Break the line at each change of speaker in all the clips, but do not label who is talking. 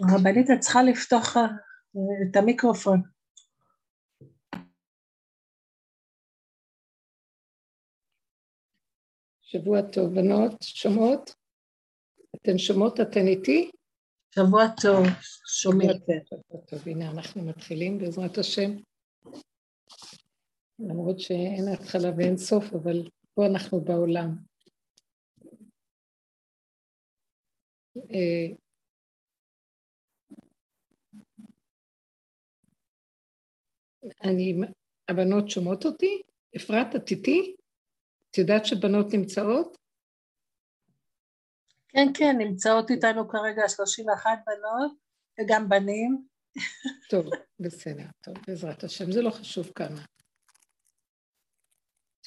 הרבנית, את צריכה לפתוח אה, את המיקרופון.
שבוע טוב, בנות, שומעות? אתן שומעות? אתן איתי?
שבוע טוב, שומעים.
שבוע טוב, הנה אנחנו מתחילים בעזרת השם. למרות שאין התחלה ואין סוף, אבל פה אנחנו בעולם. אני, הבנות שומעות אותי? אפרת, את איתי? את יודעת שבנות נמצאות?
כן, כן, נמצאות איתנו כרגע 31 בנות וגם בנים.
טוב, בסדר, טוב, בעזרת השם, זה לא חשוב כמה.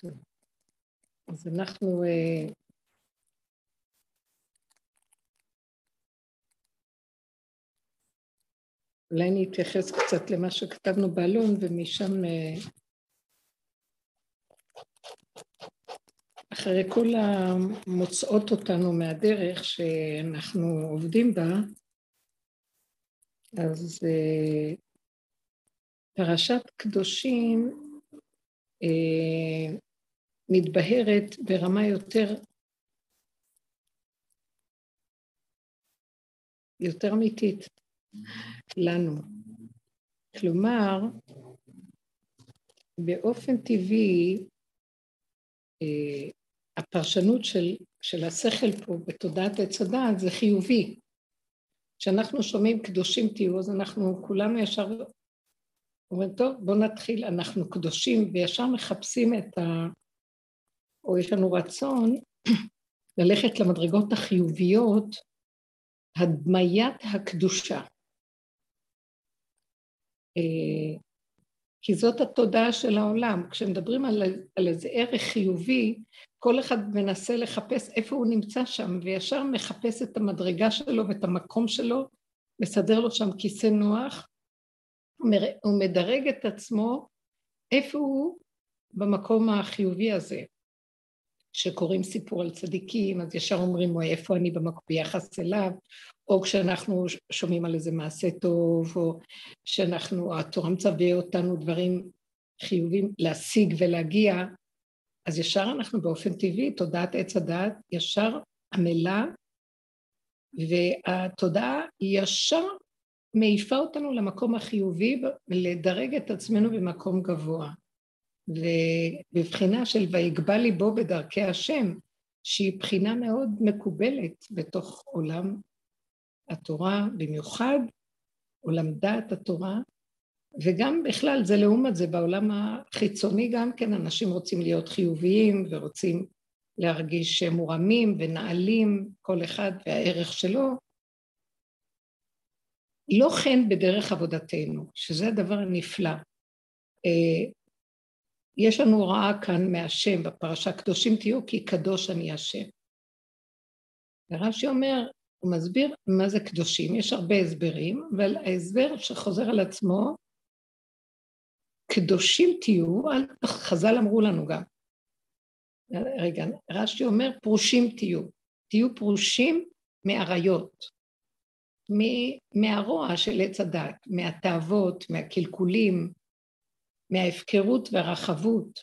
טוב. אז אנחנו... אה, אולי אני אתייחס קצת למה שכתבנו בעלון, ומשם אה, אחרי כל המוצאות אותנו מהדרך שאנחנו עובדים בה, אז uh, פרשת קדושים uh, מתבהרת ברמה יותר, יותר אמיתית לנו. כלומר, באופן טבעי, uh, הפרשנות של, של השכל פה בתודעת עץ הדעת זה חיובי. כשאנחנו שומעים קדושים תהיו, אז אנחנו כולנו ישר אומרים, טוב, בואו נתחיל, אנחנו קדושים, וישר מחפשים את ה... או יש לנו רצון ללכת למדרגות החיוביות, הדמיית הקדושה. אה, כי זאת התודעה של העולם. כשמדברים על, על איזה ערך חיובי, כל אחד מנסה לחפש איפה הוא נמצא שם, וישר מחפש את המדרגה שלו ואת המקום שלו, מסדר לו שם כיסא נוח, הוא מדרג את עצמו איפה הוא במקום החיובי הזה. כשקוראים סיפור על צדיקים, אז ישר אומרים, וואי, איפה אני ביחס אליו, או כשאנחנו שומעים על איזה מעשה טוב, או שאנחנו, התורה מצווה אותנו דברים חיובים להשיג ולהגיע, אז ישר אנחנו באופן טבעי, תודעת עץ הדעת, ישר עמלה, והתודעה ישר מעיפה אותנו למקום החיובי ולדרג את עצמנו במקום גבוה. ובבחינה של ויגבה ליבו בדרכי השם, שהיא בחינה מאוד מקובלת בתוך עולם התורה, במיוחד עולם דעת התורה, וגם בכלל, זה לעומת זה, בעולם החיצוני גם כן, אנשים רוצים להיות חיוביים ורוצים להרגיש שהם מורמים ונעלים, כל אחד והערך שלו. לא כן בדרך עבודתנו, שזה הדבר הנפלא. יש לנו הוראה כאן מהשם בפרשה, קדושים תהיו כי קדוש אני השם. ורש"י אומר, הוא מסביר מה זה קדושים, יש הרבה הסברים, אבל ההסבר שחוזר על עצמו, קדושים תהיו, חז"ל אמרו לנו גם. רגע, רש"י אומר, פרושים תהיו. תהיו פרושים מאריות, מהרוע של עץ הדת, מהתאוות, מהקלקולים, מההפקרות והרחבות.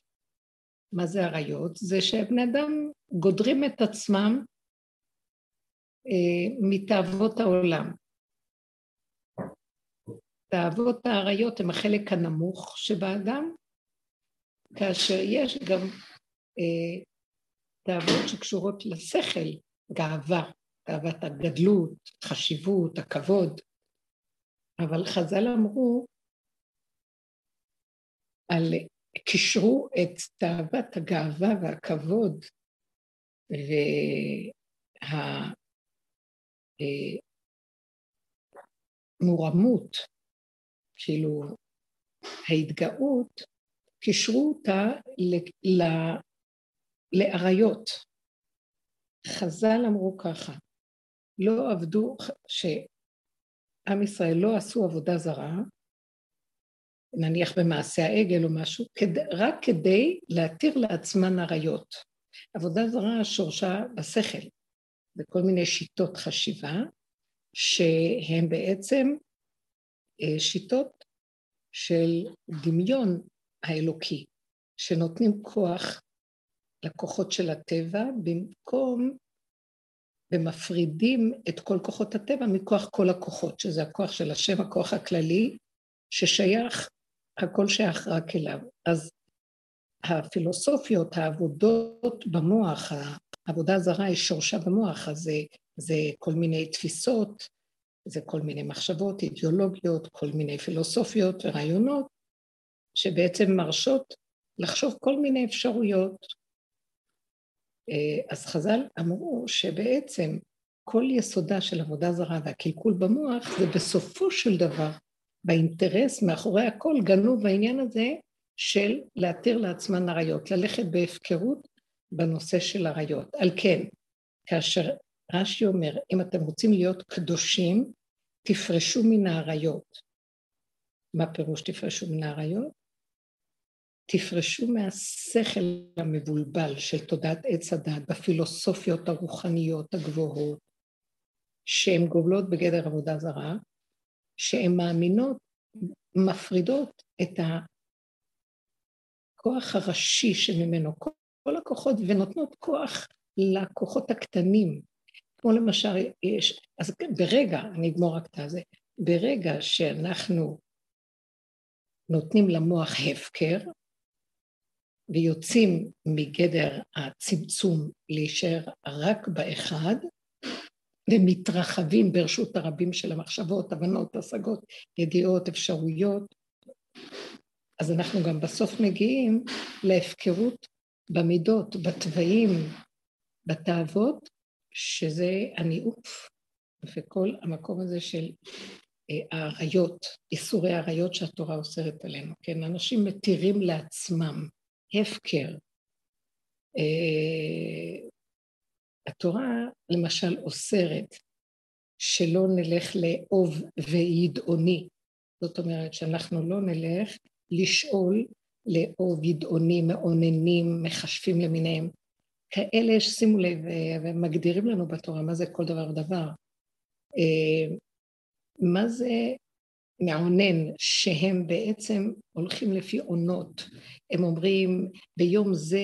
מה זה אריות? זה שבני אדם גודרים את עצמם אה, מתאוות העולם. תאוות האריות הם החלק הנמוך שבאדם, כאשר יש גם אה, תאוות שקשורות לשכל, גאווה, תאוות הגדלות, חשיבות, הכבוד. אבל חז"ל אמרו, על, קישרו את תאוות הגאווה והכבוד והמורמות כאילו, ההתגאות, קישרו אותה לאריות. חז"ל אמרו ככה, לא עבדו, שעם ישראל לא עשו עבודה זרה, נניח במעשה העגל או משהו, רק כדי להתיר לעצמן אריות. עבודה זרה שורשה בשכל, בכל מיני שיטות חשיבה, שהן בעצם אה, שיטות של דמיון האלוקי, שנותנים כוח לכוחות של הטבע, במקום ומפרידים את כל כוחות הטבע מכוח כל הכוחות, שזה הכוח של השם, הכוח הכללי, ששייך, הכל שייך רק אליו. אז הפילוסופיות, העבודות במוח, העבודה הזרה היא שורשה במוח, אז זה, זה כל מיני תפיסות, זה כל מיני מחשבות, אידיאולוגיות, כל מיני פילוסופיות ורעיונות, שבעצם מרשות לחשוב כל מיני אפשרויות. אה, אז חז"ל אמרו שבעצם כל יסודה של עבודה זרה והקלקול במוח זה בסופו של דבר, באינטרס מאחורי הכל גנוב העניין הזה של להתיר לעצמן עריות, ללכת בהפקרות בנושא של עריות. על כן, כאשר רש"י אומר, אם אתם רוצים להיות קדושים, תפרשו מן האריות. מה פירוש תפרשו מן האריות? תפרשו מהשכל המבולבל של תודעת עץ הדת בפילוסופיות הרוחניות הגבוהות, שהן גובלות בגדר עבודה זרה, שהן מאמינות, מפרידות את הכוח הראשי שממנו כל הכוחות ונותנות כוח לכוחות הקטנים. כמו למשל, יש, אז ברגע, אני אגמור רק את הזה, ברגע שאנחנו נותנים למוח הפקר, ויוצאים מגדר הצמצום להישאר רק באחד, ומתרחבים ברשות הרבים של המחשבות, הבנות, השגות, ידיעות, אפשרויות, אז אנחנו גם בסוף מגיעים להפקרות במידות, בתוואים, בתאוות, שזה הניאוף, וכל המקום הזה של אה, האריות, איסורי האריות שהתורה אוסרת עלינו, כן? אנשים מתירים לעצמם הפקר. אה, התורה למשל אוסרת שלא נלך לאוב וידעוני, זאת אומרת שאנחנו לא נלך לשאול לאוב ידעוני, מאוננים, מכשפים למיניהם. כאלה שימו לב, ומגדירים לנו בתורה מה זה כל דבר ודבר. אה, מה זה מעונן, שהם בעצם הולכים לפי עונות. הם אומרים, ביום זה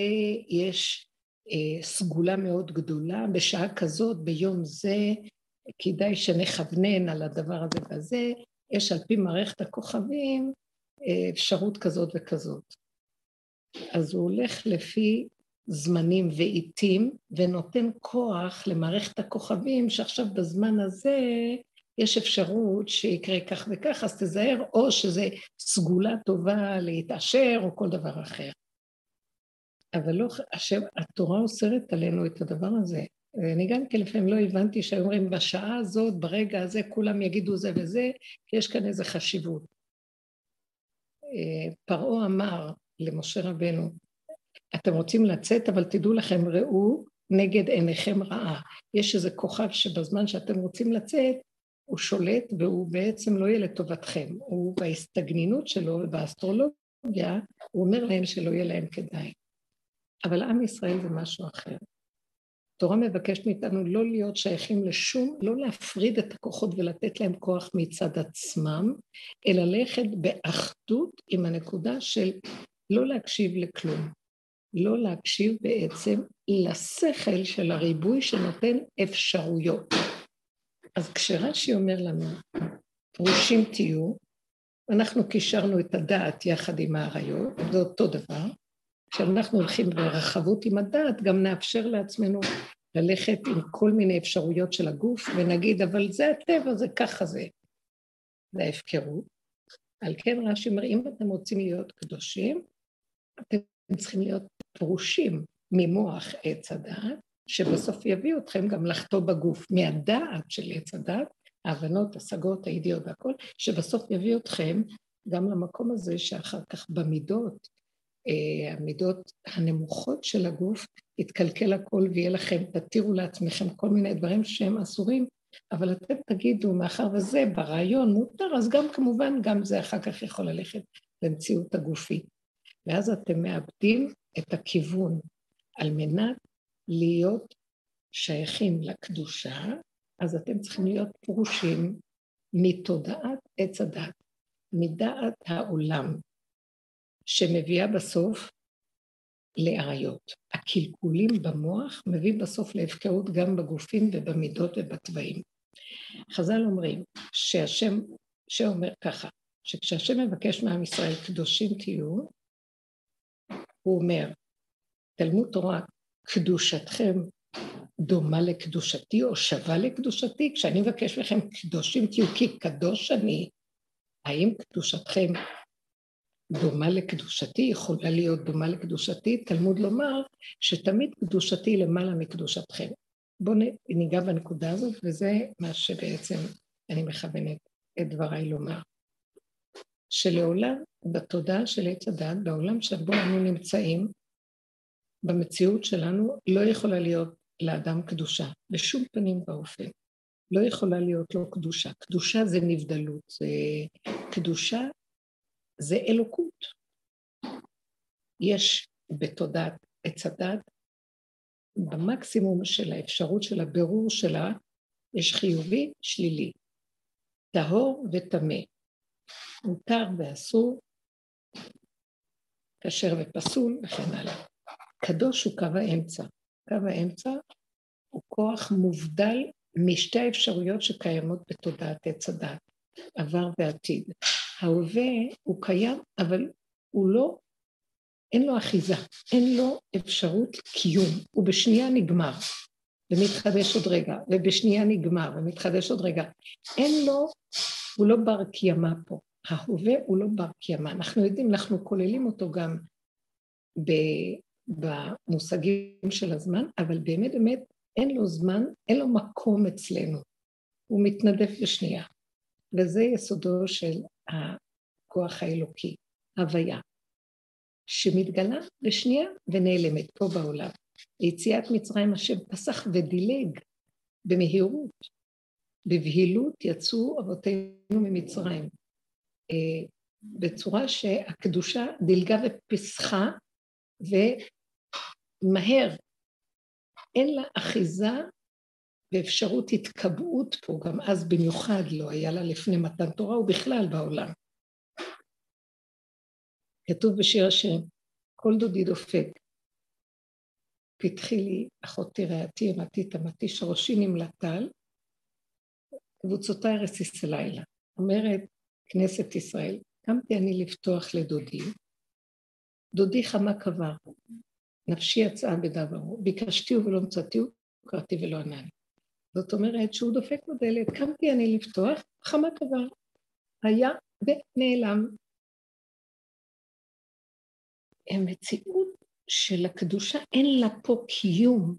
יש אה, סגולה מאוד גדולה, בשעה כזאת, ביום זה, כדאי שנכוונן על הדבר הזה והזה, יש על פי מערכת הכוכבים אה, אפשרות כזאת וכזאת. אז הוא הולך לפי זמנים ועיתים, ונותן כוח למערכת הכוכבים, שעכשיו בזמן הזה יש אפשרות שיקרה כך וכך, אז תזהר, או שזה סגולה טובה להתעשר, או כל דבר אחר. אבל לא, השם, התורה אוסרת עלינו את הדבר הזה. ואני גם כן לפעמים לא הבנתי שאומרים בשעה הזאת, ברגע הזה, כולם יגידו זה וזה, כי יש כאן איזו חשיבות. אה, פרעה אמר למשה רבנו, אתם רוצים לצאת, אבל תדעו לכם, ראו נגד עיניכם רעה. יש איזה כוכב שבזמן שאתם רוצים לצאת, הוא שולט והוא בעצם לא יהיה לטובתכם. הוא בהסתגנינות שלו ובאסטרולוגיה, הוא אומר להם שלא יהיה להם כדאי. אבל עם ישראל זה משהו אחר. התורה מבקשת מאיתנו לא להיות שייכים לשום, לא להפריד את הכוחות ולתת להם כוח מצד עצמם, אלא ללכת באחדות עם הנקודה של לא להקשיב לכלום. לא להקשיב בעצם לשכל של הריבוי שנותן אפשרויות. אז כשרש"י אומר לנו, פרושים תהיו, אנחנו קישרנו את הדעת יחד עם האריות, זה אותו דבר. כשאנחנו הולכים ברחבות עם הדעת, גם נאפשר לעצמנו ללכת עם כל מיני אפשרויות של הגוף, ונגיד, אבל זה הטבע, זה ככה זה. זה ההפקרות. על כן רש"י אומר, אם אתם רוצים להיות קדושים, אתם צריכים להיות פרושים ממוח עץ הדעת, שבסוף יביא אתכם גם לחטוא בגוף, מהדעת של עץ הדעת, ההבנות, השגות, הידיעות והכל, שבסוף יביא אתכם גם למקום הזה שאחר כך במידות, המידות הנמוכות של הגוף, יתקלקל הכל ויהיה לכם, תתירו לעצמכם כל מיני דברים שהם אסורים, אבל אתם תגידו, מאחר וזה ברעיון מותר, אז גם כמובן, גם זה אחר כך יכול ללכת למציאות הגופית. ואז אתם מאבדים את הכיוון על מנת להיות שייכים לקדושה, אז אתם צריכים להיות פרושים מתודעת עץ הדת, מדעת העולם, שמביאה בסוף לאריות. הקלקולים במוח מביא בסוף להפקרות גם בגופים ובמידות ובתוואים. חז"ל אומרים שהשם, שאומר ככה, שכשהשם מבקש מעם ישראל קדושים תהיו, הוא אומר, תלמוד תורה, קדושתכם דומה לקדושתי או שווה לקדושתי? כשאני מבקש מכם קדושים תהיו כי קדוש אני, האם קדושתכם דומה לקדושתי, יכולה להיות דומה לקדושתי? תלמוד לומר שתמיד קדושתי למעלה מקדושתכם. בואו ניגע בנקודה הזאת, וזה מה שבעצם אני מכוונת את דבריי לומר. שלעולם, בתודעה של עץ הדת, בעולם שבו אנו נמצאים, במציאות שלנו, לא יכולה להיות לאדם קדושה, בשום פנים ואופן. לא יכולה להיות לו קדושה. קדושה זה נבדלות, זה... קדושה זה אלוקות. יש בתודעת עץ הדת, במקסימום של האפשרות של הבירור שלה, יש חיובי, שלילי, טהור וטמא, מותר ואסור, כשר ופסול וכן הלאה. קדוש הוא קו האמצע. קו האמצע הוא כוח מובדל משתי האפשרויות שקיימות בתודעת עץ הדת, עבר ועתיד. ההווה הוא קיים, אבל הוא לא, אין לו אחיזה, אין לו אפשרות קיום, הוא בשנייה נגמר ומתחדש עוד רגע, ובשנייה נגמר ומתחדש עוד רגע. אין לו, הוא לא בר קיימא פה. ההווה הוא לא בר קיימא. אנחנו יודעים, אנחנו כוללים אותו גם ב, במושגים של הזמן, אבל באמת באמת אין לו זמן, אין לו מקום אצלנו. הוא מתנדף בשנייה. וזה יסודו של הכוח האלוקי, הוויה, שמתגלה בשנייה ונעלמת פה בעולם. ליציאת מצרים השם פסח ודילג במהירות, בבהילות יצאו אבותינו ממצרים, אה, בצורה שהקדושה דילגה ופסחה ומהר. אין לה אחיזה ואפשרות התקבעות פה, גם אז במיוחד לא היה לה לפני מתן תורה ובכלל בעולם. כתוב בשיר השם, כל דודי דופק, פתחי לי אחותי רעתי אמתי תמתי שראשי נמלטל, קבוצותיי רסיס הלילה. אומרת כנסת ישראל, קמתי אני לפתוח לדודי, דודי חמה קבר, נפשי יצאה בדברו, ביקשתיהו ולא מצאתיהו, קראתי ולא ענה לי. זאת אומרת שהוא דופק בדלת, קמתי אני לפתוח, חמה קבר, היה ונעלם. המציאות של הקדושה אין לה פה קיום.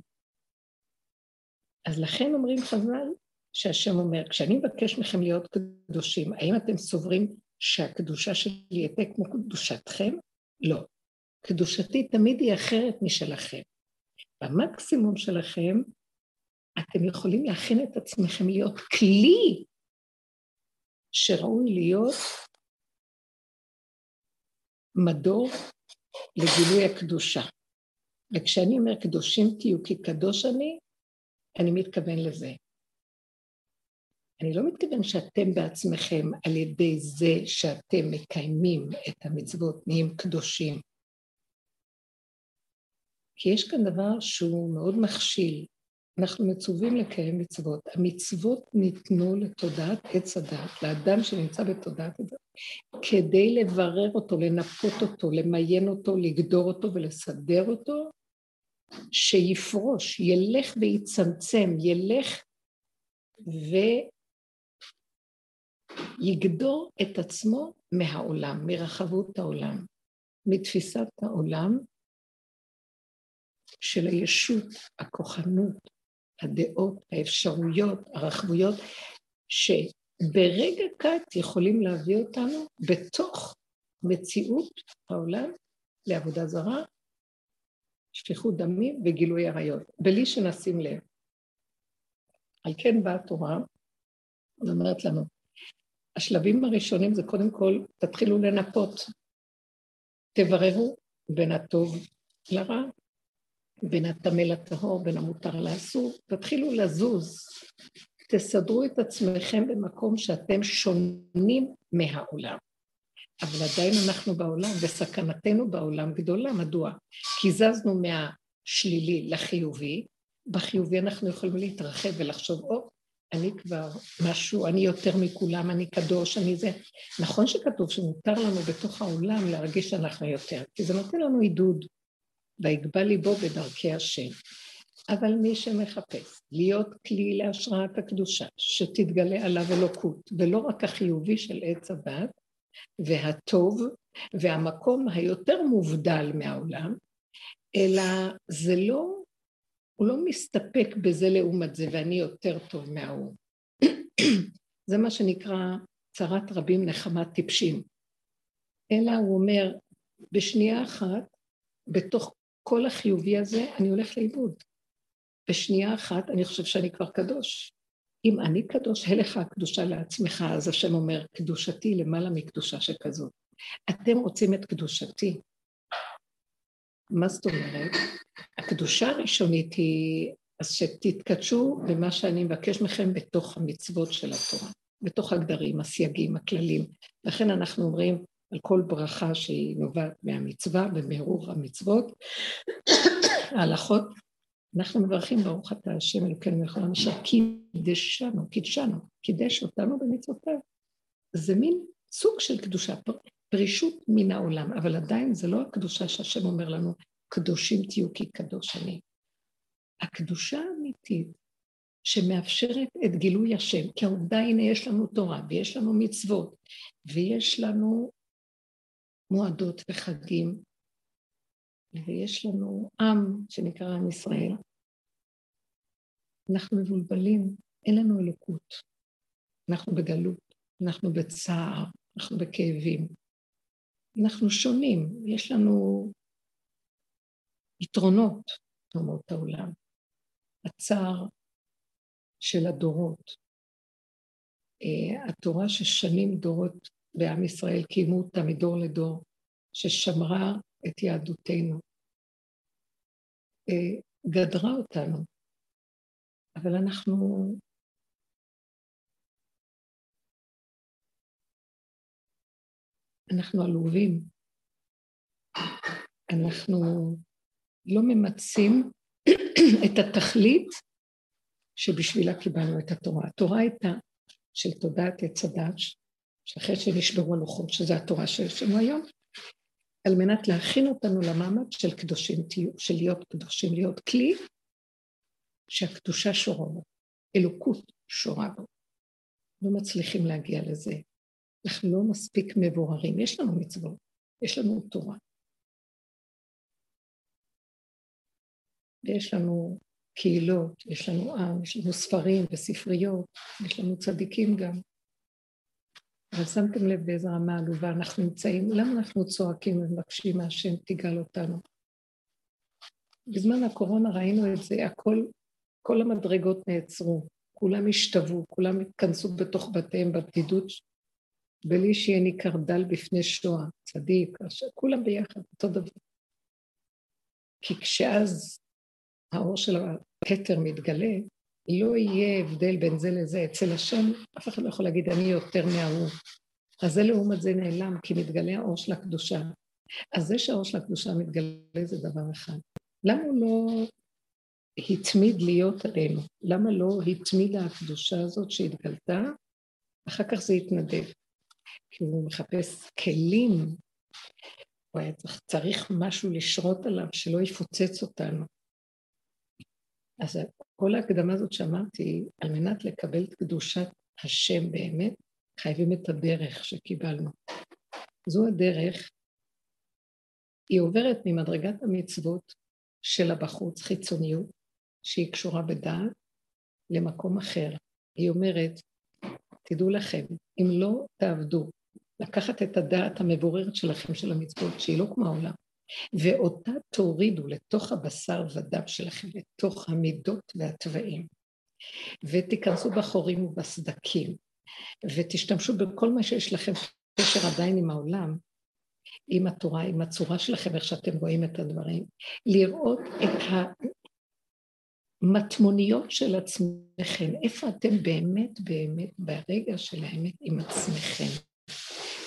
אז לכן אומרים חז"ל, שהשם אומר, כשאני מבקש מכם להיות קדושים, האם אתם סוברים שהקדושה שלי תהיה כמו קדושתכם? לא. קדושתי תמיד היא אחרת משלכם. במקסימום שלכם, אתם יכולים להכין את עצמכם להיות כלי שראוי להיות מדור לגילוי הקדושה. וכשאני אומר קדושים תהיו כי קדוש אני, אני מתכוון לזה. אני לא מתכוון שאתם בעצמכם, על ידי זה שאתם מקיימים את המצוות, נהיים קדושים. כי יש כאן דבר שהוא מאוד מכשיל. אנחנו מצווים לקיים מצוות. המצוות ניתנו לתודעת עץ הדת, לאדם שנמצא בתודעת הדת, כדי לברר אותו, לנפות אותו, למיין אותו, לגדור אותו ולסדר אותו, שיפרוש, ילך ויצמצם, ילך ו... יגדור את עצמו מהעולם, מרחבות העולם, מתפיסת העולם של הישות, הכוחנות, הדעות, האפשרויות, הרחבויות, שברגע קט יכולים להביא אותנו בתוך מציאות העולם לעבודה זרה, שפיכות דמים וגילוי עריות, בלי שנשים לב. על כן באה התורה ואומרת לנו, השלבים הראשונים זה קודם כל, תתחילו לנפות. תבררו בין הטוב לרע, בין הטמא לטהור, בין המותר לאסור, תתחילו לזוז תסדרו את עצמכם במקום שאתם שונים מהעולם. אבל עדיין אנחנו בעולם, וסכנתנו בעולם גדולה. מדוע? כי זזנו מהשלילי לחיובי, בחיובי אנחנו יכולים להתרחב ולחשוב, או, אני כבר משהו, אני יותר מכולם, אני קדוש, אני זה. נכון שכתוב שמותר לנו בתוך העולם להרגיש שאנחנו יותר, כי זה נותן לנו עידוד, ויגבה ליבו בדרכי השם. אבל מי שמחפש להיות כלי להשראת הקדושה, שתתגלה עליו אלוקות, ולא רק החיובי של עץ הדת, והטוב, והמקום היותר מובדל מהעולם, אלא זה לא, הוא לא מסתפק בזה לעומת זה, ואני יותר טוב מההוא. זה מה שנקרא צרת רבים נחמת טיפשים. אלא הוא אומר, בשנייה אחת, בתוך כל החיובי הזה, אני הולך לאיבוד. בשנייה אחת אני חושב שאני כבר קדוש. אם אני קדוש, הלך הקדושה לעצמך, אז השם אומר, קדושתי למעלה מקדושה שכזאת. אתם רוצים את קדושתי. מה זאת אומרת? הקדושה הראשונית היא, אז שתתקדשו במה שאני מבקש מכם בתוך המצוות של התורה, בתוך הגדרים, הסייגים, הכללים. לכן אנחנו אומרים על כל ברכה שהיא נובעת מהמצווה ומערעור המצוות, ההלכות אנחנו מברכים ברוך אתה השם אלוקינו מלכולם אשר קידשנו, קידשנו, קידש אותנו במצוותיו. זה מין סוג של קדושה, פרישות מן העולם, אבל עדיין זה לא הקדושה שהשם אומר לנו, קדושים תהיו כי קדוש אני. הקדושה האמיתית שמאפשרת את גילוי השם, כי הנה יש לנו תורה ויש לנו מצוות ויש לנו מועדות וחגים ויש לנו עם שנקרא עם ישראל, אנחנו מבולבלים, אין לנו אלוקות. אנחנו בגלות, אנחנו בצער, אנחנו בכאבים. אנחנו שונים, יש לנו יתרונות אומות העולם. הצער של הדורות. אה, התורה ששנים דורות בעם ישראל קיימו אותה מדור לדור, ששמרה את יהדותנו, אה, גדרה אותנו, אבל אנחנו אנחנו עלובים, אנחנו לא ממצים את התכלית שבשבילה קיבלנו את התורה. התורה הייתה של תודעת עץ שאחרי שנשברו הלוחות, שזו התורה שיש לנו היום, על מנת להכין אותנו למעמד של קדושים, של להיות קדושים, להיות כלי שהקדושה שורה בו, אלוקות שורה בו. לא מצליחים להגיע לזה. אנחנו לא מספיק מבוררים. יש לנו מצוות, יש לנו תורה. ויש לנו קהילות, יש לנו עם, יש לנו ספרים וספריות, יש לנו צדיקים גם. אבל שמתם לב באיזה רמה עלובה אנחנו נמצאים, למה אנחנו צועקים ומבקשים מהשם תגאל אותנו? בזמן הקורונה ראינו את זה, הכל, כל המדרגות נעצרו, כולם השתוו, כולם התכנסו בתוך בתיהם בבדידות, בלי שיהיה ניכר דל בפני שואה, צדיק, כולם ביחד, אותו דבר. כי כשאז האור של הכתר מתגלה, לא יהיה הבדל בין זה לזה. אצל השם אף אחד לא יכול להגיד אני יותר מההוא. אז זה לעומת זה נעלם, כי מתגלה האור של הקדושה. אז זה שהאור של הקדושה מתגלה זה דבר אחד. למה הוא לא התמיד להיות עלינו? למה לא התמידה הקדושה הזאת שהתגלתה? אחר כך זה התנדב. כי הוא מחפש כלים, הוא היה צריך, צריך משהו לשרות עליו שלא יפוצץ אותנו. אז כל ההקדמה הזאת שאמרתי, על מנת לקבל את קדושת השם באמת, חייבים את הדרך שקיבלנו. זו הדרך, היא עוברת ממדרגת המצוות של הבחוץ, חיצוניות, שהיא קשורה בדעת, למקום אחר. היא אומרת, תדעו לכם, אם לא תעבדו, לקחת את הדעת המבוררת שלכם של המצוות, שהיא לא כמו העולם, ואותה תורידו לתוך הבשר ודם שלכם, לתוך המידות והתוואים, ותיכנסו בחורים ובסדקים, ותשתמשו בכל מה שיש לכם קשר עדיין עם העולם, עם התורה, עם הצורה שלכם, איך שאתם רואים את הדברים, לראות את המטמוניות של עצמכם, איפה אתם באמת באמת ברגע של האמת עם עצמכם.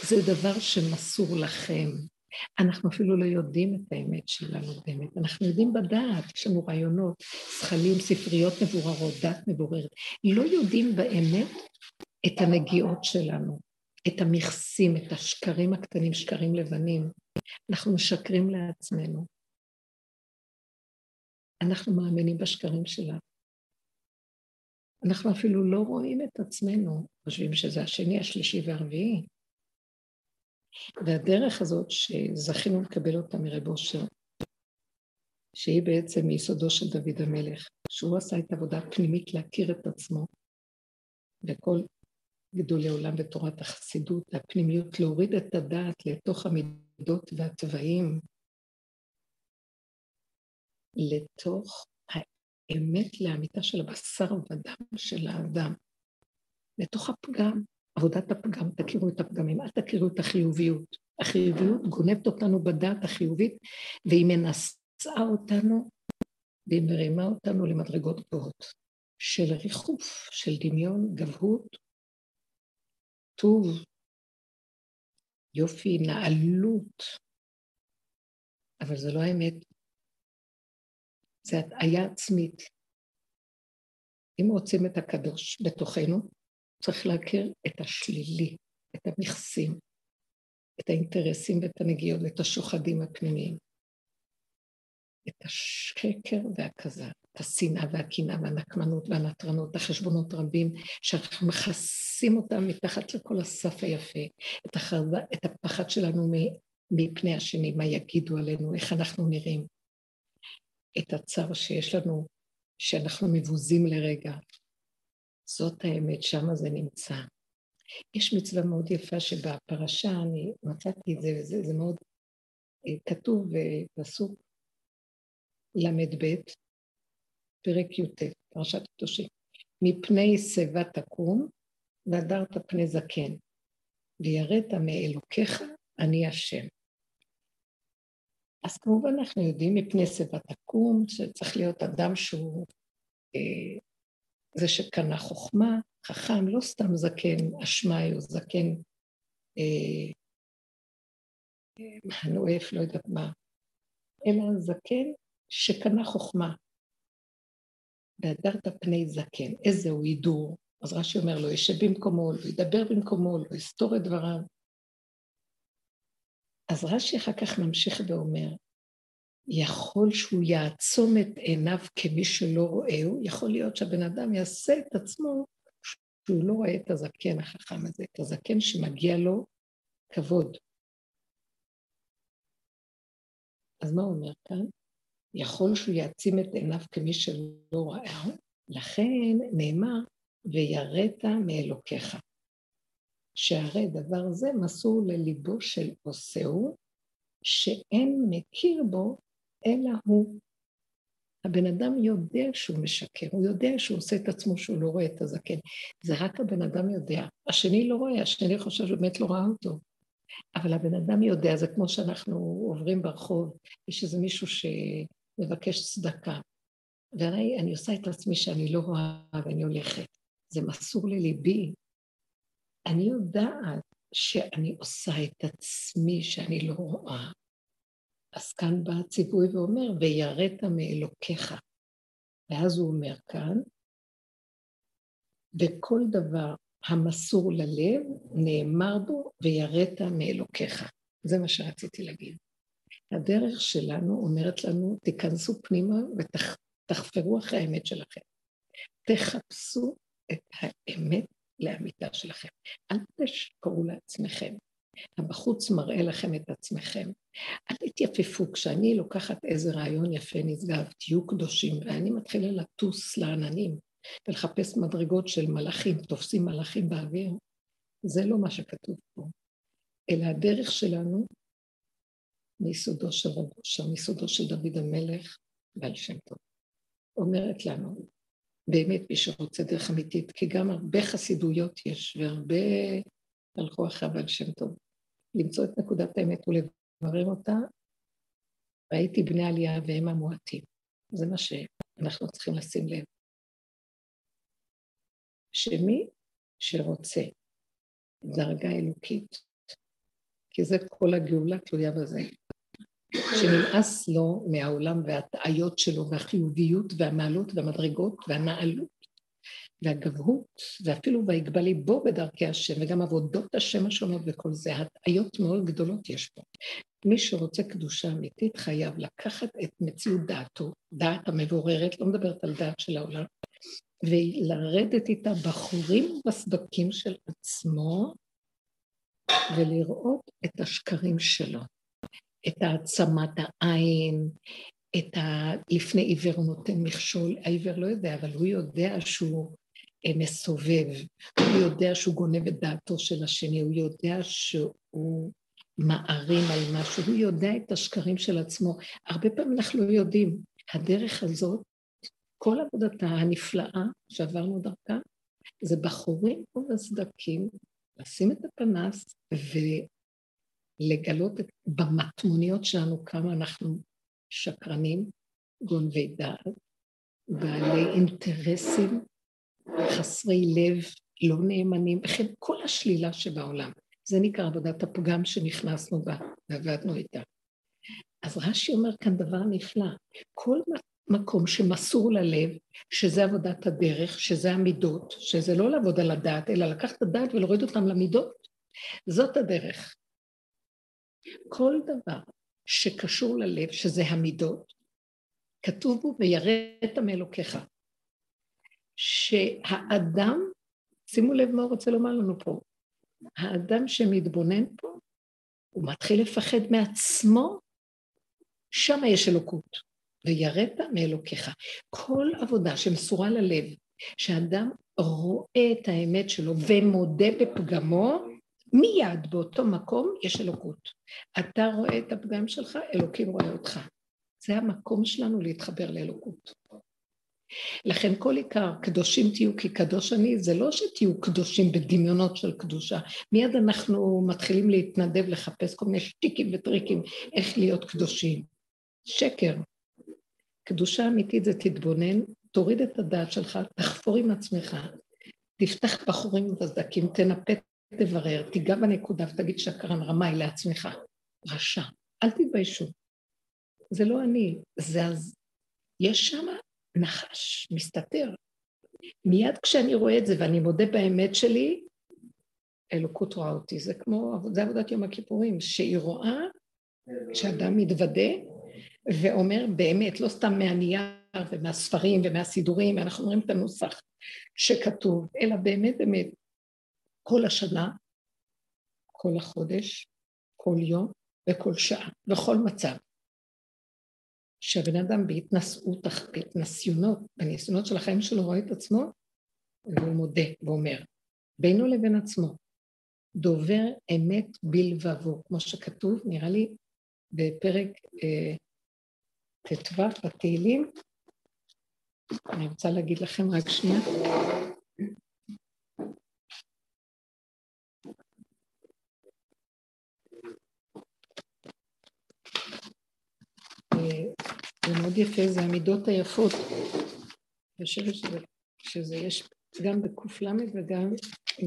זה דבר שמסור לכם. אנחנו אפילו לא יודעים את האמת שלנו באמת, אנחנו יודעים בדעת, יש לנו רעיונות, זכלים, ספריות מבוררות, דת מבוררת. לא יודעים באמת את הנגיעות שלנו, את המכסים, את השקרים הקטנים, שקרים לבנים. אנחנו משקרים לעצמנו. אנחנו מאמינים בשקרים שלנו. אנחנו אפילו לא רואים את עצמנו, חושבים שזה השני, השלישי והרביעי. והדרך הזאת שזכינו לקבל אותה מרב אושר, שהיא בעצם מיסודו של דוד המלך, שהוא עשה את העבודה הפנימית להכיר את עצמו, וכל גדולי עולם בתורת החסידות, הפנימיות, להוריד את הדעת לתוך המידות והתוואים, לתוך האמת לאמיתה של הבשר ודם של האדם, לתוך הפגם, עבודת הפגם, תכירו את הפגמים, אל תכירו את החיוביות. החיוביות גונבת אותנו בדעת החיובית, והיא מנסה אותנו, והיא מרימה אותנו למדרגות גבוהות של ריחוף, של דמיון, גבהות, טוב, יופי, נעלות, אבל זה לא האמת. זה הטעיה עצמית. אם רוצים את הקדוש בתוכנו, צריך להכיר את השלילי, את המכסים, את האינטרסים ואת הנגיעות ואת השוחדים הפנימיים. את השקר והכזב, את השנאה והקנאה והנקמנות והנטרנות, החשבונות רבים, שאנחנו מכסים אותם מתחת לכל הסף היפה, את, החרדה, את הפחד שלנו מפני השני, מה יגידו עלינו, איך אנחנו נראים, את הצער שיש לנו, שאנחנו מבוזים לרגע, זאת האמת, שמה זה נמצא. יש מצווה מאוד יפה שבפרשה, אני מצאתי את זה, זה, זה מאוד אה, כתוב בפסוק ל"ב, פרק י"ט, פרשת קדושים. מפני שיבה תקום, והדרת פני זקן, ויראת מאלוקיך, אני השם. אז כמובן אנחנו יודעים מפני שיבה תקום, שצריך להיות אדם שהוא אה, זה שקנה חוכמה, חכם, לא סתם זקן אשמאי או זקן אה, הנואף, לא יודעת מה, אלא זקן שקנה חוכמה. והדרת פני זקן, איזה הוא הידור. אז רש"י אומר לו, ישב במקומו, לא ידבר במקומו, לא יסתור את דבריו. אז רש"י אחר כך ממשיך ואומר, יכול שהוא יעצום את עיניו כמי שלא רואה, יכול להיות שהבן אדם יעשה את עצמו שהוא לא רואה את הזקן החכם הזה, את הזקן שמגיע לו כבוד. אז מה הוא אומר כאן? יכול שהוא יעצים את עיניו כמי שלא ראה, לכן נאמר, ויראת מאלוקיך. שהרי דבר זה מסור לליבו של עושהו, שאין מכיר בו אלא הוא. הבן אדם יודע שהוא משקר, הוא יודע שהוא עושה את עצמו שהוא לא רואה את הזקן. זה רק הבן אדם יודע. השני לא רואה, השני חושב שבאמת לא ראה אותו. אבל הבן אדם יודע, זה כמו שאנחנו עוברים ברחוב, יש איזה מישהו שמבקש צדקה. והרי אני עושה את עצמי שאני לא רואה ואני הולכת. זה מסור לליבי. אני יודעת שאני עושה את עצמי שאני לא רואה. אז כאן בא הציווי ואומר, ויראת מאלוקיך. ואז הוא אומר כאן, וכל דבר המסור ללב, נאמר בו, ויראת מאלוקיך. זה מה שרציתי להגיד. הדרך שלנו אומרת לנו, תיכנסו פנימה ותחפרו אחרי האמת שלכם. תחפשו את האמת לאמיתה שלכם. אל תשקרו לעצמכם. הבחוץ מראה לכם את עצמכם. אל תתייפפו, כשאני לוקחת איזה רעיון יפה נשגב, תהיו קדושים, ואני מתחילה לטוס לעננים ולחפש מדרגות של מלאכים, תופסים מלאכים באוויר, זה לא מה שכתוב פה, אלא הדרך שלנו מיסודו של רב אושר, מיסודו של דוד המלך ועל שם טוב. אומרת לנו, באמת מי שרוצה דרך אמיתית, כי גם הרבה חסידויות יש והרבה הלכו אחריו על שם טוב. למצוא את נקודת האמת ולברר אותה, ראיתי בני עלייה והם המועטים. זה מה ש... אנחנו צריכים לשים לב שמי שרוצה דרגה אלוקית, כי זה כל הגאולה תלויה בזה, שנמאס לו מהעולם וההטעיות שלו והחיוביות והמעלות והמדרגות והנעלות והגבהות, ואפילו ויגבה ליבו בדרכי השם, וגם עבודות השם השונות וכל זה, הטעיות מאוד גדולות יש פה. מי שרוצה קדושה אמיתית חייב לקחת את מציאות דעתו, דעת המבוררת, לא מדברת על דעת של העולם, ולרדת איתה בחורים בסדקים של עצמו, ולראות את השקרים שלו, את העצמת העין, את ה... לפני עיוור הוא נותן מכשול, העיוור לא יודע, אבל הוא יודע שהוא אה, מסובב, הוא יודע שהוא גונב את דעתו של השני, הוא יודע שהוא מערים על משהו, הוא יודע את השקרים של עצמו. הרבה פעמים אנחנו לא יודעים. הדרך הזאת, כל עבודתה הנפלאה שעברנו דרכה, זה בחורים ובסדקים, לשים את הפנס ולגלות את, במטמוניות שלנו כמה אנחנו שקרנים, גונבי דעת, בעלי אינטרסים, חסרי לב, לא נאמנים, וכן כל השלילה שבעולם. זה נקרא עבודת הפגם שנכנסנו בה ועבדנו איתה. אז רש"י אומר כאן דבר נפלא, כל מקום שמסור ללב, שזה עבודת הדרך, שזה המידות, שזה לא לעבוד על הדעת, אלא לקחת את הדעת ולהוריד אותם למידות, זאת הדרך. כל דבר שקשור ללב, שזה המידות, כתוב בו ויראת מאלוקיך. שהאדם, שימו לב מה הוא רוצה לומר לנו פה, האדם שמתבונן פה, הוא מתחיל לפחד מעצמו, שם יש אלוקות. ויראת מאלוקיך. כל עבודה שמסורה ללב, שאדם רואה את האמת שלו ומודה בפגמו, מיד באותו מקום יש אלוקות. אתה רואה את הפגם שלך, אלוקים רואה אותך. זה המקום שלנו להתחבר לאלוקות. לכן כל עיקר, קדושים תהיו כי קדוש אני, זה לא שתהיו קדושים בדמיונות של קדושה. מיד אנחנו מתחילים להתנדב לחפש כל מיני שטיקים וטריקים איך להיות קדושים. שקר. קדושה אמיתית זה תתבונן, תוריד את הדעת שלך, תחפור עם עצמך, תפתח בחורים ובסדקים, תנפה, תברר, תיגע בנקודה ותגיד שקרן רמאי לעצמך. רשע. אל תתביישו. זה לא אני, זה אז... יש שם נחש, מסתתר. מיד כשאני רואה את זה ואני מודה באמת שלי, אלוקות רואה אותי. זה כמו, זה עבודת יום הכיפורים, שהיא רואה, כשאדם מתוודה ואומר באמת, לא סתם מהנייר ומהספרים ומהסידורים, ואנחנו אומרים את הנוסח שכתוב, אלא באמת באמת, כל השנה, כל החודש, כל יום וכל שעה, וכל מצב. שהבן אדם בהתנשאות, בהתנסיונות, בניסיונות של החיים שלו רואה את עצמו, והוא מודה ואומר, בינו לבין עצמו, דובר אמת בלבבו, כמו שכתוב, נראה לי, בפרק אה, ט"ו בתהילים, אני רוצה להגיד לכם רק שנייה. זה מאוד יפה, זה המידות היפות. אני חושבת שזה, שזה יש גם בק"ל וגם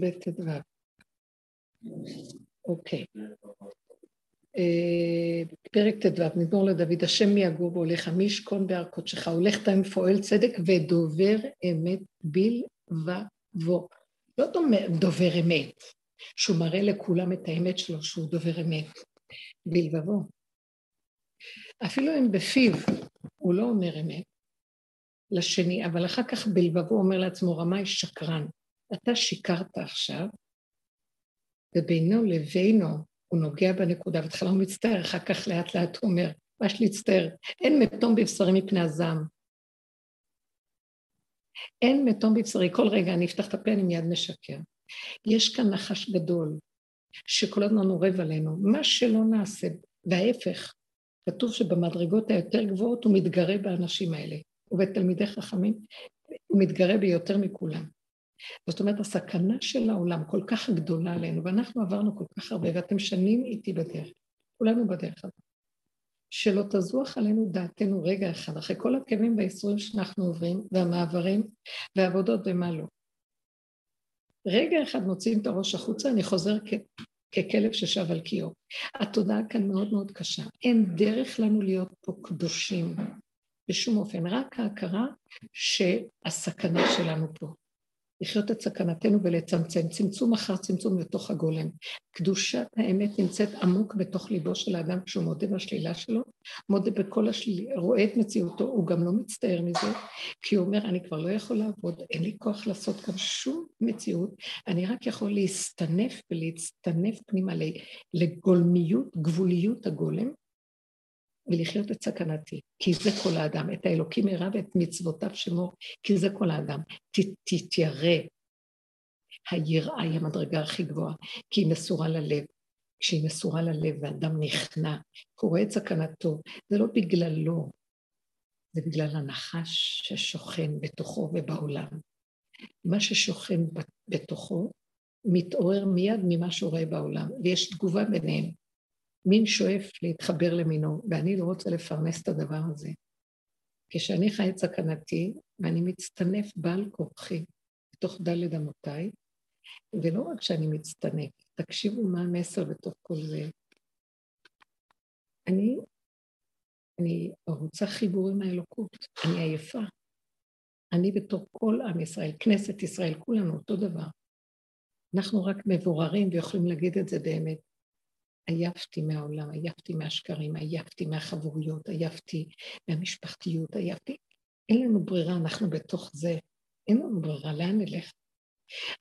בט"ו. אוקיי. אה, פרק ט"ו, נדבור לדוד, השם מי יגור בהולך, מי ישכון בהר קודשך, הולך תאים פועל צדק ודובר אמת בלבבו. לא דובר אמת, שהוא מראה לכולם את האמת שלו, שהוא דובר אמת, בלבבו. אפילו אם בפיו הוא לא אומר אמת לשני, אבל אחר כך בלבבו אומר לעצמו, רמאי שקרן, אתה שיקרת עכשיו, ובינו לבינו הוא נוגע בנקודה, בהתחלה הוא מצטער, אחר כך לאט לאט הוא אומר, מה יש להצטער? אין מתום בבשרי מפני הזעם. אין מתום בבשרי, כל רגע אני אפתח את הפה, אני מיד משקר. יש כאן נחש גדול, שכל הזמן עורב עלינו, מה שלא נעשה, וההפך, כתוב שבמדרגות היותר גבוהות הוא מתגרה באנשים האלה, ובתלמידי חכמים הוא מתגרה ביותר מכולם. זאת אומרת, הסכנה של העולם כל כך גדולה עלינו, ואנחנו עברנו כל כך הרבה, ואתם שנים איתי בדרך, כולנו בדרך הזאת. שלא תזוח עלינו דעתנו רגע אחד, אחרי כל הכאבים והאיסורים שאנחנו עוברים, והמעברים, והעבודות ומה לא. רגע אחד מוציאים את הראש החוצה, אני חוזר ככלב ששב על קיאו. התודעה כאן מאוד מאוד קשה. אין דרך לנו להיות פה קדושים בשום אופן, רק ההכרה שהסכנה שלנו פה. לחיות את סכנתנו ולצמצם, צמצום אחר צמצום לתוך הגולם. קדושת האמת נמצאת עמוק בתוך ליבו של האדם כשהוא מודה בשלילה שלו, מודה בכל השלילה, רואה את מציאותו, הוא גם לא מצטער מזה, כי הוא אומר, אני כבר לא יכול לעבוד, אין לי כוח לעשות כאן שום מציאות, אני רק יכול להסתנף ולהצטנף פנימה לגולמיות, גבוליות הגולם, ולחיות את סכנתי, כי זה כל האדם, את האלוקים הרע ואת מצוותיו שמור, כי זה כל האדם. תתיירא. היראה היא המדרגה הכי גבוהה, כי היא מסורה ללב. כשהיא מסורה ללב ואדם נכנע, הוא רואה את סכנתו, זה לא בגללו, זה בגלל הנחש ששוכן בתוכו ובעולם. מה ששוכן בתוכו מתעורר מיד ממה שהוא רואה בעולם, ויש תגובה ביניהם. מין שואף להתחבר למינו, ואני לא רוצה לפרנס את הדבר הזה. כשאני חי את סכנתי, ואני מצטנף בעל כורחי בתוך דלת אמותיי, ולא רק שאני מצטנף, תקשיבו מה המסר בתוך כל זה. אני, אני רוצה חיבור עם האלוקות, אני עייפה. אני בתור כל עם ישראל, כנסת ישראל, כולנו אותו דבר. אנחנו רק מבוררים ויכולים להגיד את זה באמת. עייפתי מהעולם, עייפתי מהשקרים, עייפתי מהחבוריות, עייפתי מהמשפחתיות, עייפתי. אין לנו ברירה, אנחנו בתוך זה. אין לנו ברירה, לאן נלך?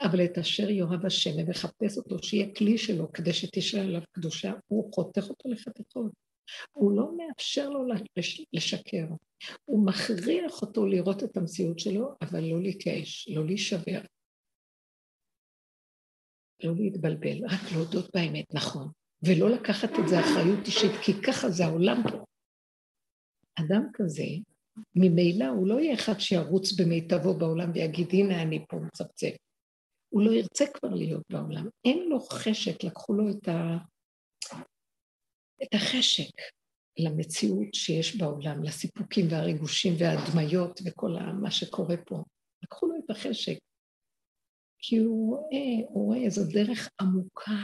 אבל את אשר יאהב השם ומחפש אותו, שיהיה כלי שלו כדי שתשאל עליו קדושה, הוא חותך אותו לחתיכות. הוא לא מאפשר לו לשקר. הוא מכריח אותו לראות את המציאות שלו, אבל לא להתייאש, לא להישבר. לא להתבלבל, רק להודות באמת, נכון. ולא לקחת את זה אחריות אישית, כי ככה זה העולם פה. אדם כזה, ממילא הוא לא יהיה אחד שירוץ במיטבו בעולם ויגיד, הנה אני פה מצפצף. הוא לא ירצה כבר להיות בעולם. אין לו חשק, לקחו לו את, ה... את החשק למציאות שיש בעולם, לסיפוקים והריגושים וההדמיות וכל מה שקורה פה. לקחו לו את החשק. כי הוא רואה, הוא רואה איזו דרך עמוקה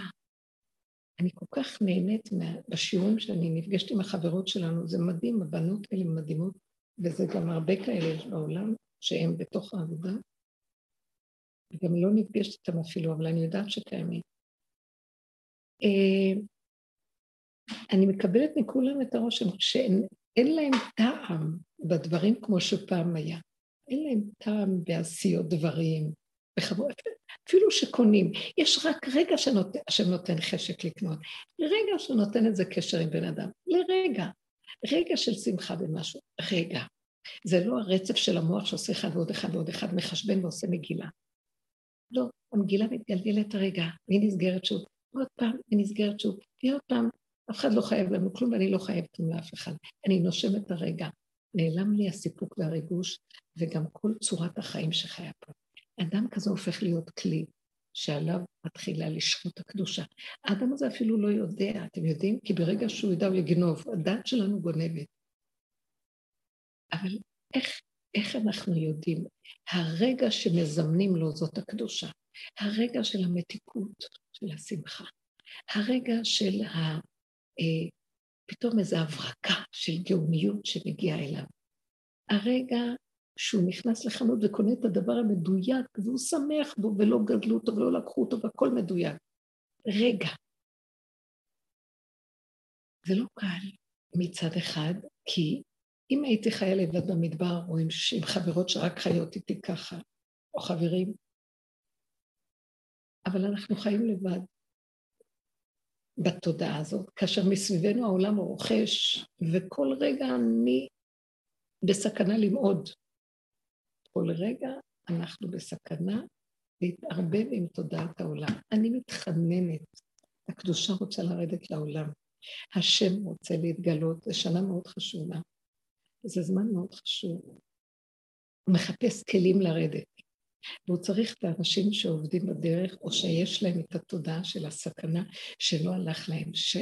אני כל כך נהנית. בשיעורים שאני נפגשת עם החברות שלנו, זה מדהים, הבנות האלה מדהימות, וזה גם הרבה כאלה יש בעולם, שהם בתוך העבודה. וגם לא נפגשת איתם אפילו, אבל אני יודעת שקיימים. אה, אני מקבלת מכולם את הרושם שאין להם טעם בדברים כמו שפעם היה. אין להם טעם בעשיות דברים, בכבוד, אפילו שקונים, יש רק רגע שנות, שנותן חשק לקנות, רגע שנותן איזה קשר עם בן אדם, לרגע, רגע של שמחה במשהו, רגע. זה לא הרצף של המוח שעושה אחד ועוד אחד ועוד אחד, מחשבן ועושה מגילה. לא, המגילה מתגלגלת הרגע, והיא נסגרת שוב, עוד פעם, היא נסגרת שוב, ועוד פעם, אף אחד לא חייב לנו כלום ואני לא חייבת כלום לאף אחד. אני נושמת הרגע. נעלם לי הסיפוק והריגוש, וגם כל צורת החיים שחיה פה. אדם כזה הופך להיות כלי שעליו מתחילה לשחוט הקדושה. האדם הזה אפילו לא יודע, אתם יודעים? כי ברגע שהוא ידע הוא יגנוב, הדת שלנו גונבת. אבל איך, איך אנחנו יודעים? הרגע שמזמנים לו זאת הקדושה, הרגע של המתיקות, של השמחה, הרגע של ה... אה, פתאום איזו הברקה של גאוניות שמגיעה אליו. הרגע שהוא נכנס לחנות וקונה את הדבר המדויק, והוא שמח בו, ולא גדלו אותו ולא לקחו אותו, והכל מדויק. רגע. זה לא קל מצד אחד, כי אם הייתי חיה לבד במדבר, או עם, עם חברות שרק חיות איתי ככה, או חברים, אבל אנחנו חיים לבד בתודעה הזאת, כאשר מסביבנו העולם רוכש, וכל רגע אני בסכנה למעוד. כל רגע אנחנו בסכנה להתערבב עם תודעת העולם. אני מתחננת, הקדושה רוצה לרדת לעולם, השם רוצה להתגלות, זו שנה מאוד חשובה, זה זמן מאוד חשוב. הוא מחפש כלים לרדת, והוא צריך את האנשים שעובדים בדרך, או שיש להם את התודעה של הסכנה שלא הלך להם, ש,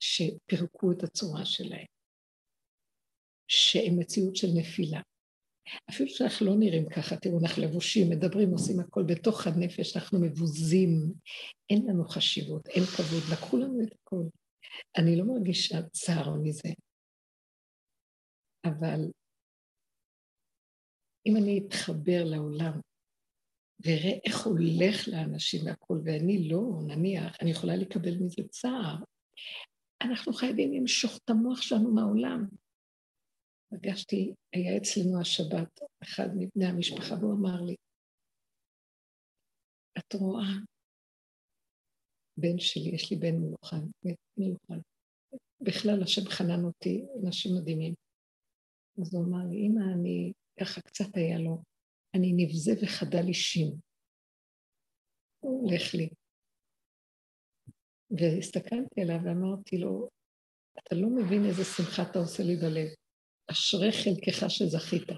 שפירקו את הצורה שלהם. שהם מציאות של נפילה. אפילו שאנחנו לא נראים ככה, תראו, אנחנו לבושים, מדברים, עושים הכל בתוך הנפש, אנחנו מבוזים, אין לנו חשיבות, אין כבוד, לקחו לנו את הכל. אני לא מרגישה צער מזה, אבל אם אני אתחבר לעולם ואראה איך הולך לאנשים והכול, ואני לא, נניח, אני יכולה לקבל מזה צער, אנחנו חייבים למשוך את המוח שלנו מהעולם. פגשתי, היה אצלנו השבת, אחד מבני המשפחה, והוא אמר לי, את רואה, בן שלי, יש לי בן מיוחד, מיוחד. בכלל, השם חנן אותי, אנשים מדהימים. אז הוא אמר לי, אמא, אני, ככה קצת היה לו, אני נבזה וחדל אישים. הוא הולך לי. והסתכלתי עליו ואמרתי לו, אתה לא מבין איזה שמחה אתה עושה לי בלב. אשרי חלקך שזכית.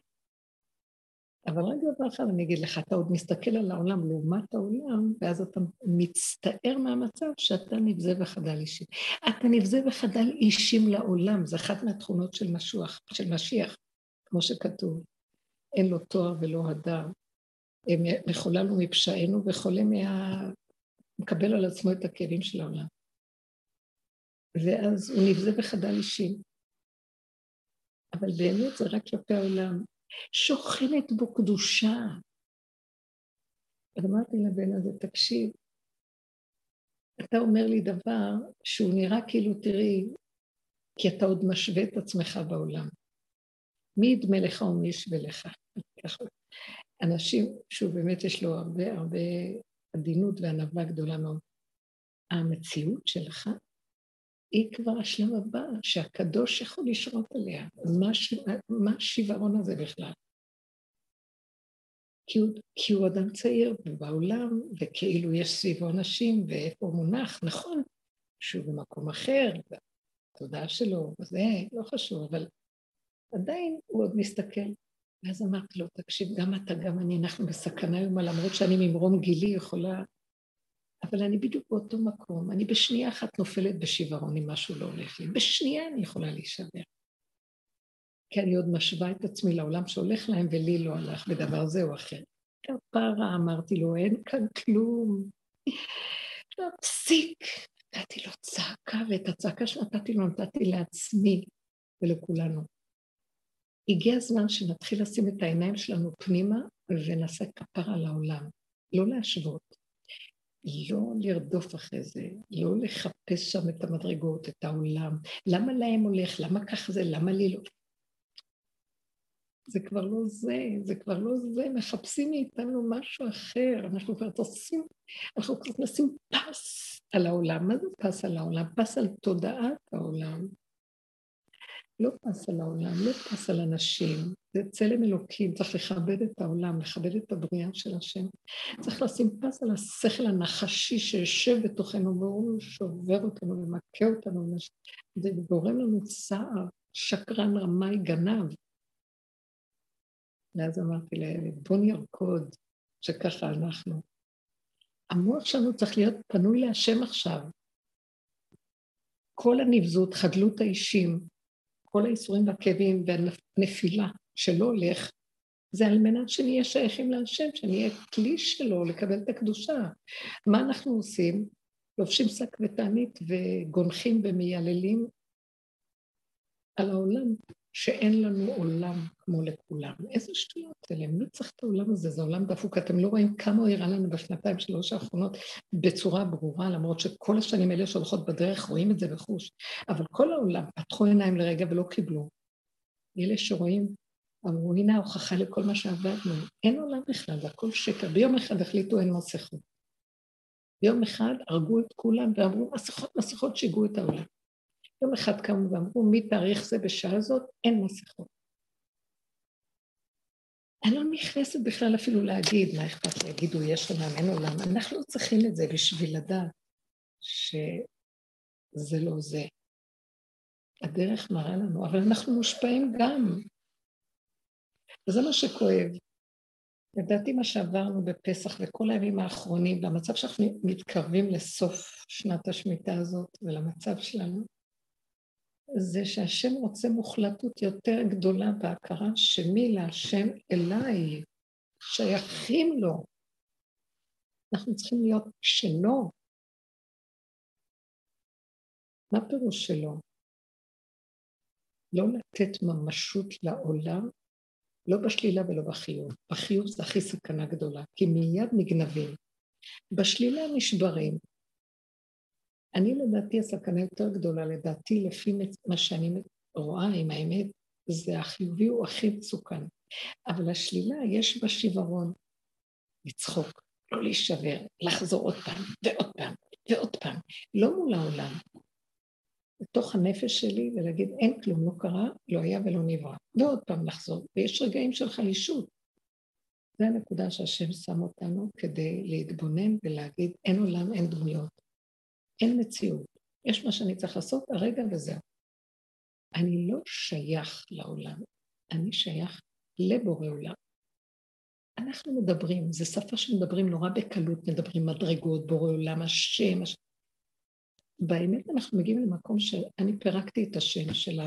אבל רק דבר אחד אני אגיד לך, אתה עוד מסתכל על העולם לעומת העולם, ואז אתה מצטער מהמצב שאתה נבזה וחדל אישים. אתה נבזה וחדל אישים לעולם, זו אחת מהתכונות של משוח, של משיח, כמו שכתוב. אין לו תואר ולא הדר. מחולל הוא מפשענו וחולה מה... מקבל על עצמו את הכאבים של העולם. ואז הוא נבזה וחדל אישים. אבל באמת זה רק כלפי העולם. שוכנת בו קדושה. אז אמרתי לבן הזה, תקשיב, אתה אומר לי דבר שהוא נראה כאילו, תראי, כי אתה עוד משווה את עצמך בעולם. מי ידמה לך ומי ישווה לך? אנשים, שהוא באמת יש לו הרבה הרבה עדינות וענווה גדולה מאוד. המציאות שלך היא כבר השלב הבא, שהקדוש יכול לשרות עליה. מה, השיוורון הזה בכלל? כי הוא, כי הוא אדם צעיר בעולם, וכאילו יש סביבו אנשים, ואיפה הוא מונח, נכון, שהוא במקום אחר, התודעה שלו, וזה לא חשוב, אבל עדיין הוא עוד מסתכל. ואז אמרתי לו, תקשיב, גם אתה, גם אני, אנחנו בסכנה היום, למרות שאני ממרום גילי יכולה אבל אני בדיוק באותו מקום, אני בשנייה אחת נופלת בשיוורון אם משהו לא הולך לי, בשנייה אני יכולה להישבר. כי אני עוד משווה את עצמי לעולם שהולך להם ולי לא הלך בדבר זה או אחר. כפרה, אמרתי לו, אין כאן כלום. להפסיק. נתתי לו צעקה, ואת הצעקה שנתתי לו נתתי לעצמי ולכולנו. הגיע הזמן שנתחיל לשים את העיניים שלנו פנימה ונעשה כפרה לעולם. לא להשוות. לא לרדוף אחרי זה, לא לחפש שם את המדרגות, את העולם. למה להם הולך? למה ככה זה? למה לי לא? זה כבר לא זה, זה כבר לא זה, מחפשים מאיתנו משהו אחר, אנחנו כבר תוסעים, אנחנו כבר נשים פס על העולם. מה זה פס על העולם? פס על תודעת העולם. לא פס על העולם, לא פס על אנשים, זה צלם אלוקים, צריך לכבד את העולם, לכבד את הבריאה של השם. צריך לשים פס על השכל הנחשי שיושב בתוכנו, והוא שובר אותנו ומכה אותנו, זה גורם לנו צער, שקרן, רמאי, גנב. ואז אמרתי לילד, בוא נרקוד, שככה אנחנו. המוח שלנו צריך להיות פנוי להשם עכשיו. כל הנבזות, חדלות האישים, כל האיסורים והכאבים והנפילה שלא הולך, זה על מנת שנהיה שייכים להשם, שנהיה כלי שלו לקבל את הקדושה. מה אנחנו עושים? לובשים שק ותענית וגונחים ומייללים על העולם, שאין לנו עולם כמו לכולם. איזה שטויות אלה, מי צריך את העולם הזה? זה עולם דפוק. אתם לא רואים כמה הוא הראה לנו בשנתיים שלוש האחרונות בצורה ברורה, למרות שכל השנים האלה שהולכות בדרך רואים את זה בחוש. אבל כל העולם פתחו עיניים לרגע ולא קיבלו. אלה שרואים, אמרו, הנה ההוכחה לכל מה שעבדנו. אין עולם בכלל, זה הכל שקר. ביום אחד החליטו אין מסכות. ביום אחד הרגו את כולם ואמרו, מסכות, מסכות, שיגעו את העולם. יום אחד קמו ואמרו, מתאריך זה בשעה הזאת, אין מסכות. אני לא נכנסת בכלל אפילו להגיד, מה אכפת לי, יגידו, יש עולם, אין עולם. אנחנו לא צריכים את זה בשביל לדעת שזה לא זה. הדרך מראה לנו, אבל אנחנו מושפעים גם. וזה מה שכואב. לדעתי מה שעברנו בפסח וכל הימים האחרונים, והמצב שאנחנו מתקרבים לסוף שנת השמיטה הזאת ולמצב שלנו, זה שהשם רוצה מוחלטות יותר גדולה בהכרה שמי להשם אליי, שייכים לו. אנחנו צריכים להיות שלו. מה פירוש שלו? לא לתת ממשות לעולם, לא בשלילה ולא בחיוב. בחיוב זה הכי סכנה גדולה, כי מיד נגנבים. בשלילה נשברים. אני לדעתי הסכנה יותר גדולה, לדעתי לפי מה שאני רואה עם האמת, זה החיובי הוא הכי מסוכן. אבל השלילה יש בה שיוורון. לצחוק, לא להישבר, לחזור עוד פעם ועוד פעם ועוד פעם, לא מול העולם, לתוך הנפש שלי ולהגיד אין כלום, לא קרה, לא היה ולא נברא. ועוד פעם לחזור, ויש רגעים של חלישות. זה הנקודה שהשם שם אותנו כדי להתבונן ולהגיד אין עולם, אין דמויות, אין מציאות. יש מה שאני צריך לעשות הרגע וזהו. אני לא שייך לעולם, אני שייך לבורא עולם. אנחנו מדברים, זו שפה שמדברים נורא בקלות, מדברים מדרגות, בורא עולם, השם, השם. באמת אנחנו מגיעים למקום שאני פירקתי את השם של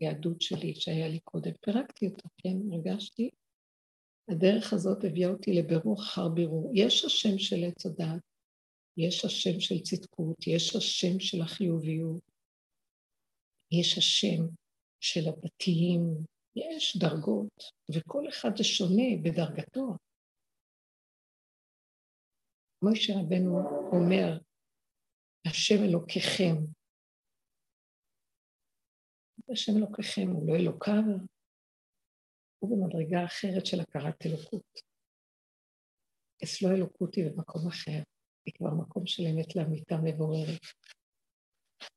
היהדות שלי שהיה לי קודם, פירקתי אותו, כן, הרגשתי. הדרך הזאת הביאה אותי לבירור אחר בירור. יש השם של עץ הדת, יש השם של צדקות, יש השם של החיוביות, יש השם של הדתיים, יש דרגות, וכל אחד זה שונה בדרגתו. מוישה רבנו אומר, השם אלוקיכם. השם אלוקיכם הוא לא אלוקיו, הוא במדרגה אחרת של הכרת אלוקות. אצלו אלוקות היא במקום אחר, היא כבר מקום של אמת לאמיתה מבוררת.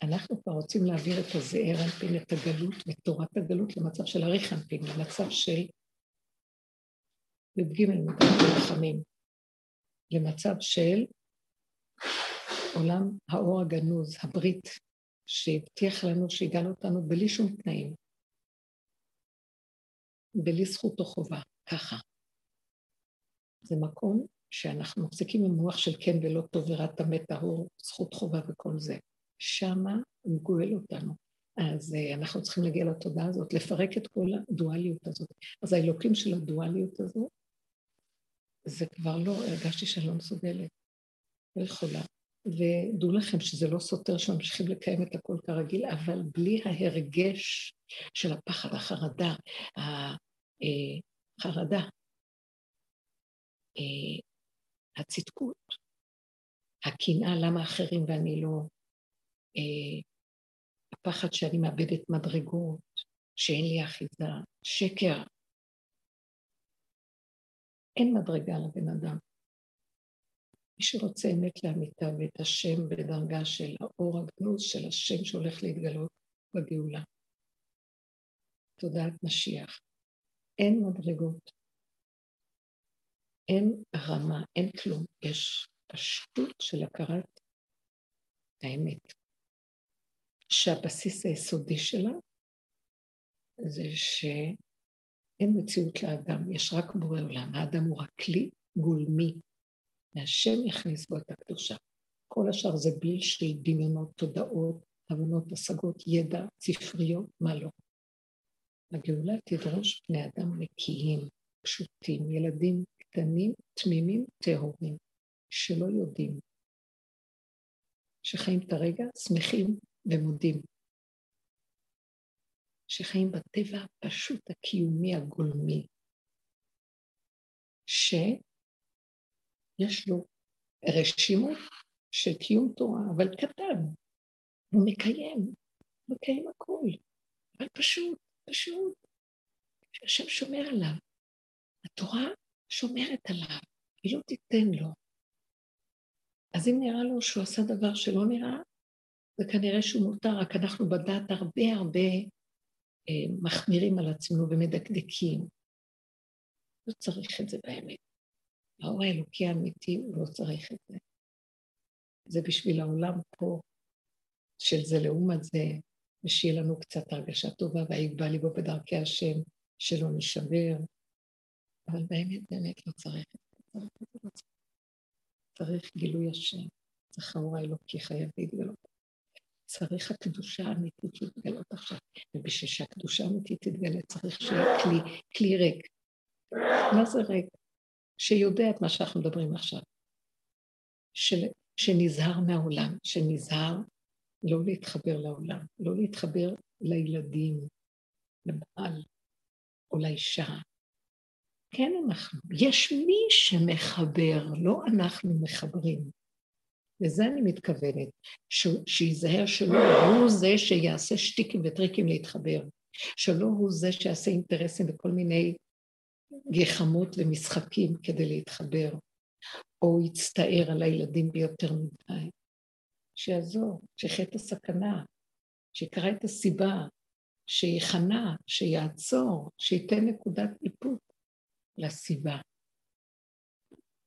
אנחנו כבר רוצים להעביר את הזעיר אנפין, את הגלות ואת תורת הגלות למצב של אריך אנפין, למצב של י"ג מדבר רחמים, למצב של עולם האור הגנוז, הברית, שהבטיח לנו שהגענו אותנו בלי שום תנאים, בלי זכות או חובה, ככה. זה מקום שאנחנו מפסיקים עם מוח של כן ולא טוב ורע טמא טהור, זכות חובה וכל זה. שמה הוא גואל אותנו. אז uh, אנחנו צריכים להגיע לתודעה הזאת, לפרק את כל הדואליות הזאת. אז האלוקים של הדואליות הזאת, זה כבר לא, הרגשתי שאני לא מסוגלת, לא יכולה. ודעו לכם שזה לא סותר שממשיכים לקיים את הכל כרגיל, אבל בלי ההרגש של הפחד, החרדה, החרדה, אה, הצדקות, הקנאה למה אחרים ואני לא, אה, הפחד שאני מאבדת מדרגות, שאין לי אחיזה, שקר. אין מדרגה לבן אדם. מי שרוצה אמת לאמיתה ואת השם בדרגה של האור הגנוז של השם שהולך להתגלות בגאולה. תודעת משיח. אין מדרגות, אין רמה, אין כלום. יש פשטות של הכרת האמת, שהבסיס היסודי שלה זה שאין מציאות לאדם, יש רק בורא עולם. האדם הוא רק כלי גולמי והשם יכניס בו את הקדושה. כל השאר זה בליל של דמיונות, תודעות, הבנות, השגות, ידע, ספריות, מה לא. הגאולה תדרוש בני אדם נקיים, פשוטים, ילדים קטנים, תמימים, טהורים, שלא יודעים, שחיים את הרגע, שמחים ומודים, שחיים בטבע הפשוט הקיומי הגולמי, ש... יש לו רשימות של קיום תורה, אבל קטן. הוא מקיים, מקיים הכול. אבל פשוט, פשוט, שהשם שומר עליו. התורה שומרת עליו, היא לא תיתן לו. אז אם נראה לו שהוא עשה דבר שלא נראה, זה כנראה שהוא מותר, רק אנחנו בדת הרבה הרבה אה, מחמירים על עצמנו ומדקדקים. לא צריך את זה באמת. האור האלוקי האמיתי, הוא לא צריך את זה. זה בשביל העולם פה, של זה לעומת זה, ושיהיה לנו קצת הרגשה טובה, והיגבה ליבו בדרכי השם, שלא נשבר. אבל באמת, באמת לא צריך. צריך גילוי השם. צריך האור האלוקי חייב להתגלות. צריך הקדושה האמיתית להתגלות עכשיו. ובשביל שהקדושה האמיתית תתגלה צריך שיהיה כלי, כלי ריק. מה זה ריק? שיודע את מה שאנחנו מדברים עכשיו. של, שנזהר מהעולם, שנזהר לא להתחבר לעולם, לא להתחבר לילדים, לבעל או לאישה. כן אנחנו, יש מי שמחבר, לא אנחנו מחברים. לזה אני מתכוונת, שייזהר שלא הוא זה שיעשה שטיקים וטריקים להתחבר, שלא הוא זה שיעשה אינטרסים וכל מיני גחמות ומשחקים כדי להתחבר, או יצטער על הילדים ביותר מדי. שיעזור, שיחיה את הסכנה, שיקרא את הסיבה, שיכנע, שיעצור, שייתן נקודת איפוק לסיבה.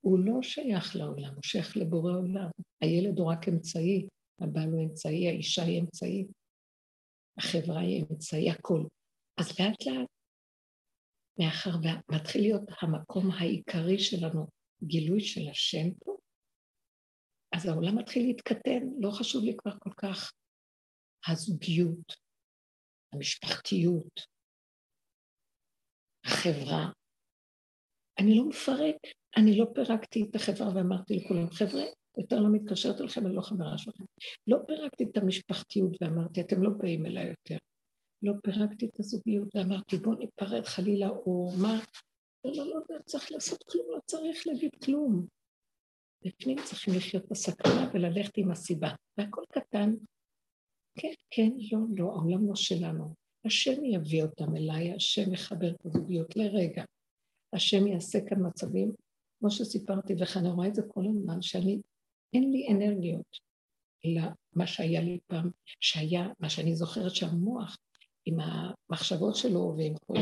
הוא לא שייך לעולם, הוא שייך לבורא עולם. הילד הוא רק אמצעי, הבעל הוא אמצעי, האישה היא אמצעי, החברה היא אמצעי, הכל. אז לאט לאט, מאחר ומתחיל להיות המקום העיקרי שלנו, גילוי של השם פה, אז העולם מתחיל להתקטן, לא חשוב לי כבר כל כך הזוגיות, המשפחתיות, החברה. אני לא מפרק, אני לא פירקתי את החברה ואמרתי לכולם, חבר'ה, יותר לא מתקשרת אליכם, אני לא חברה שלכם. לא פירקתי את המשפחתיות ואמרתי, אתם לא באים אליי יותר. לא פירקתי את הזוגיות ואמרתי, בואו ניפרד חלילה, או מה? לא, לא, לא, לא צריך לעשות כלום, לא צריך להגיד כלום. בפנים צריכים לחיות בסכנה וללכת עם הסיבה. והכל קטן. כן, כן, לא, לא, העולם לא שלנו. השם יביא אותם אליי, השם יחבר את הזוגיות לרגע. השם יעשה כאן מצבים, כמו שסיפרתי לך, אני רואה את זה כל הזמן, שאני, אין לי אנרגיות למה שהיה לי פעם, שהיה, מה שאני זוכרת שהמוח, עם המחשבות שלו ועם כל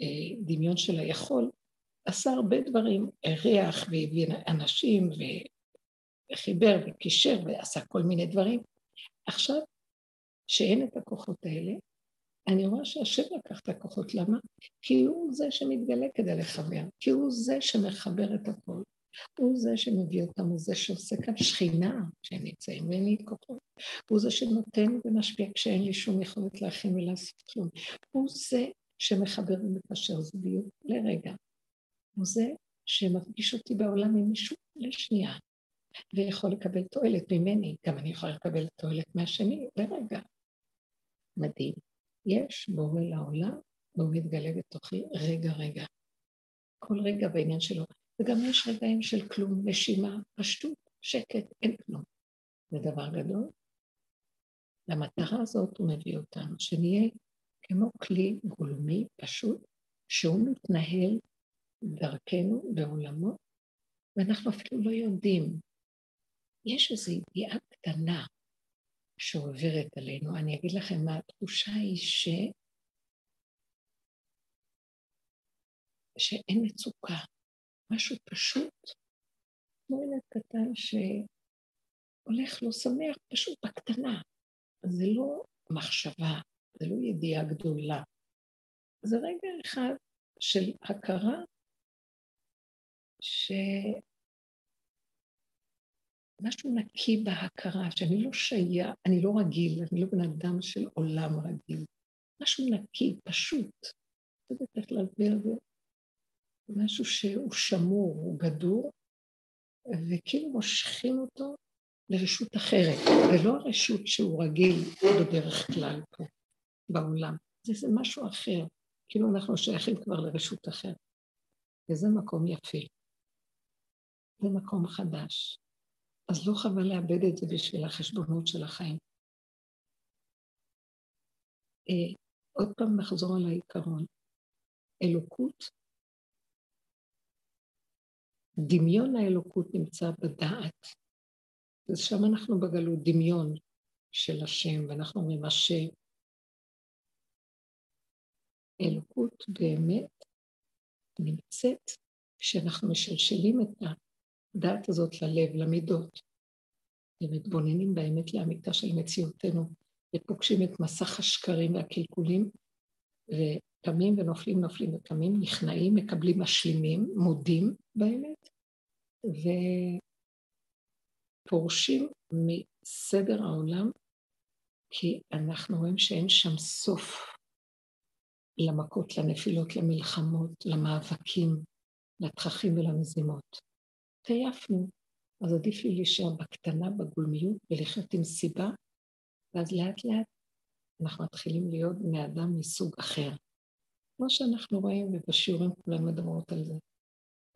הדמיון של היכול, עשה הרבה דברים, אירח והביא אנשים וחיבר וקישר ועשה כל מיני דברים. עכשיו, שאין את הכוחות האלה, אני רואה שהשם לקח את הכוחות, למה? כי הוא זה שמתגלה כדי לחבר, כי הוא זה שמחבר את הכל, הוא זה שמביא אותם, הוא זה שעושה כאן שכינה שהם נמצאים ואין לי כוחות, הוא זה שנותן ומשפיע כשאין לי שום יכולת להכין ולעשות כלום, הוא זה שמחבר ומקשר זוגיות לרגע, הוא זה שמפגיש אותי בעולם עם מישהו לשנייה, ויכול לקבל תועלת ממני, גם אני יכולה לקבל תועלת מהשני לרגע. מדהים. יש בורא לעולם, והוא מתגלה בתוכי רגע רגע. כל רגע בעניין שלו. וגם יש רגעים של כלום, נשימה, פשטות, שקט, אין כלום. זה דבר גדול. למטרה הזאת הוא מביא אותנו, שנהיה כמו כלי גולמי פשוט, שהוא מתנהל דרכנו בעולמו, ואנחנו אפילו לא יודעים. יש איזו ידיעה קטנה שעוברת עלינו. אני אגיד לכם מה התחושה היא ש... שאין מצוקה, משהו פשוט, כמו ילד קטן שהולך לו שמח פשוט בקטנה. זה לא מחשבה, זה לא ידיעה גדולה. זה רגע אחד של הכרה שמשהו נקי בהכרה, שאני לא שייך, אני לא רגיל, אני לא בן אדם של עולם רגיל. משהו נקי, פשוט. לא יודעת איך להסביר את זה. משהו שהוא שמור, הוא גדור, וכאילו מושכים אותו לרשות אחרת, ולא הרשות שהוא רגיל בדרך כלל פה בעולם. זה, זה משהו אחר, כאילו אנחנו שייכים כבר לרשות אחרת. וזה מקום יפה. זה מקום חדש. אז לא חבל לאבד את זה בשביל החשבונות של החיים. אה, עוד פעם נחזור על העיקרון. אלוקות, דמיון האלוקות נמצא בדעת. ושם אנחנו בגלות, דמיון של השם, ואנחנו אומרים השם. אלוקות באמת נמצאת כשאנחנו משלשלים את הדעת הזאת ללב, למידות, ומתבוננים באמת לאמיתה של מציאותנו, ופוגשים את מסך השקרים והקלקולים, וקמים ונופלים, נופלים וקמים, נכנעים, מקבלים משלימים, מודים באמת, ופורשים מסדר העולם כי אנחנו רואים שאין שם סוף למכות, לנפילות, למלחמות, למאבקים, לתככים ולמזימות. התעייפנו, אז עדיף לי להישאר בקטנה, בגולמיות, ולחיות עם סיבה, ואז לאט לאט אנחנו מתחילים להיות בני אדם מסוג אחר. כמו שאנחנו רואים, ובשיעורים כולם מדברות על זה.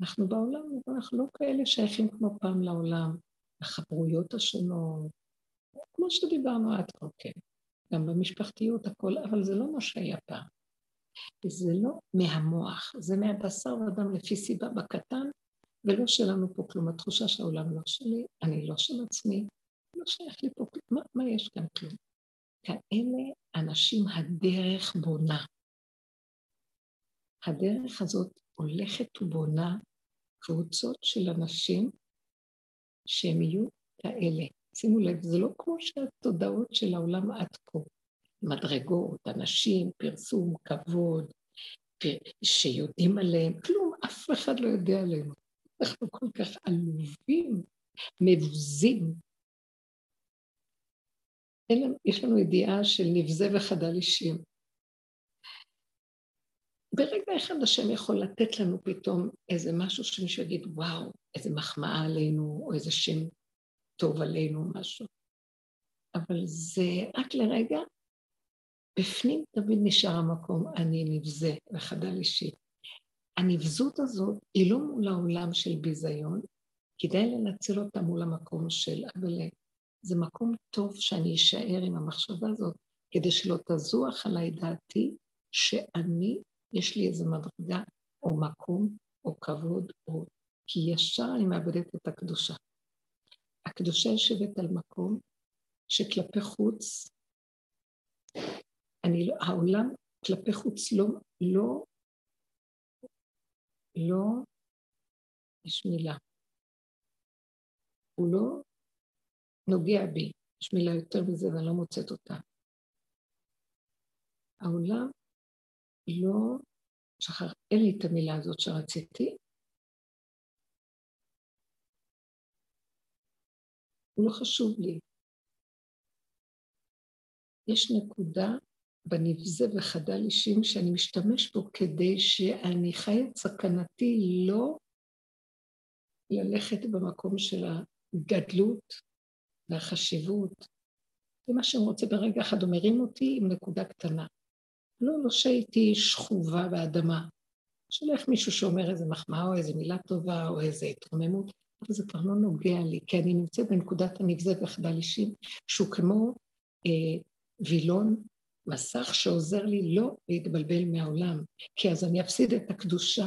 אנחנו בעולם, אבל אנחנו לא כאלה שייכים כמו פעם לעולם, החברויות השונות, כמו שדיברנו עד כה, כן. גם במשפחתיות הכל, אבל זה לא מה שהיה פעם. זה לא מהמוח, זה מהבשר ודם לפי סיבה בקטן, ולא שלנו פה כלום. התחושה שהעולם לא שלי, אני לא של עצמי, לא שייך לי פה כלום. מה, מה יש כאן כלום? כאלה אנשים הדרך בונה. הדרך הזאת הולכת ובונה קבוצות של אנשים שהם יהיו כאלה. שימו לב, זה לא כמו שהתודעות של העולם עד כה. מדרגות, אנשים, פרסום, כבוד, שיודעים עליהם, כלום, אף אחד לא יודע עלינו. אנחנו כל כך עלובים, מבוזים. יש לנו ידיעה של נבזה וחדל אישים. ברגע אחד השם יכול לתת לנו פתאום איזה משהו שמישהו יגיד, וואו, איזה מחמאה עלינו, או איזה שם טוב עלינו, משהו. אבל זה רק לרגע, בפנים תמיד נשאר המקום, אני נבזה וחדל אישי. הנבזות הזאת היא לא מול העולם של ביזיון, כדאי לנצל אותה מול המקום של אבל זה מקום טוב שאני אשאר עם המחשבה הזאת, כדי שלא תזוח עליי דעתי שאני יש לי איזו מדרגה או מקום או כבוד, או... כי ישר אני מאבדת את הקדושה. הקדושה יושבת על מקום שכלפי חוץ, אני לא, העולם כלפי חוץ לא, לא, לא, יש מילה, הוא לא נוגע בי, יש מילה יותר מזה ואני לא מוצאת אותה. העולם לא, שחר, אין לי את המילה הזאת שרציתי. הוא לא חשוב לי. יש נקודה בנבזה וחדל אישים שאני משתמש בו כדי שאני חי את סכנתי לא ללכת במקום של הגדלות והחשיבות. זה מה שאני רוצה ברגע אחד, הוא מרים אותי עם נקודה קטנה. לא, לא שהייתי שכובה באדמה. שולח מישהו שאומר איזה מחמאה או איזה מילה טובה או איזה התרוממות, אבל זה כבר לא נוגע לי, כי אני נמצאת בנקודת הנבזה וחדל אישים, שהוא כמו אה, וילון, מסך שעוזר לי לא להתבלבל מהעולם, כי אז אני אפסיד את הקדושה,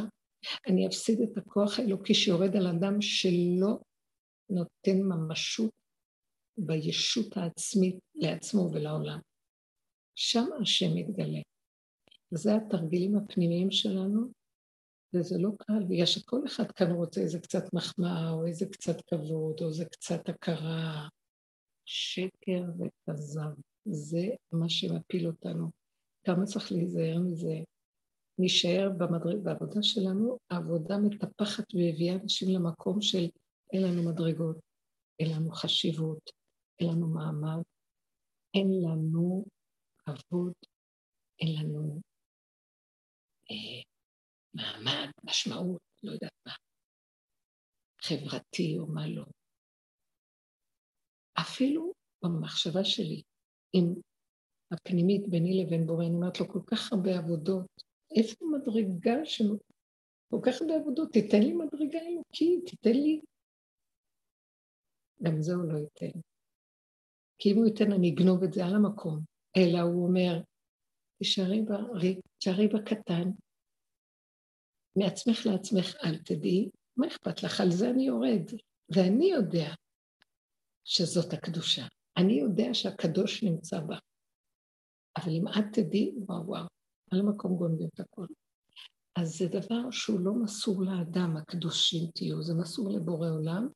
אני אפסיד את הכוח האלוקי שיורד על אדם שלא נותן ממשות בישות העצמית לעצמו ולעולם. שם השם מתגלה. וזה התרגילים הפנימיים שלנו, וזה לא קל, בגלל שכל אחד כאן רוצה איזה קצת מחמאה, או איזה קצת כבוד, או איזה קצת הכרה. שקר וכזב, זה מה שמפיל אותנו. כמה צריך להיזהר מזה? נישאר במדרג... בעבודה שלנו, העבודה מטפחת והביאה אנשים למקום של אין לנו מדרגות, אין לנו חשיבות, אין לנו מעמד, אין לנו כבוד, אין לנו אה, מעמד, משמעות, לא יודעת מה, חברתי או מה לא. אפילו במחשבה שלי, עם הפנימית ביני לבין בורא, אני אומרת לו כל כך הרבה עבודות, איפה מדרגה ש... כל כך הרבה עבודות, תיתן לי מדרגה אלוקית, תיתן לי... גם זה הוא לא ייתן. כי אם הוא ייתן, אני אגנוב את זה על המקום. אלא הוא אומר, תשארי בריק, תשארי בקטן, מעצמך לעצמך אל תדעי, מה אכפת לך? על זה אני יורד. ואני יודע שזאת הקדושה. אני יודע שהקדוש נמצא בה. אבל אם את תדעי, וואו וואו, על המקום גונבים את הכול. אז זה דבר שהוא לא מסור לאדם, הקדושים תהיו, זה מסור לבורא עולם.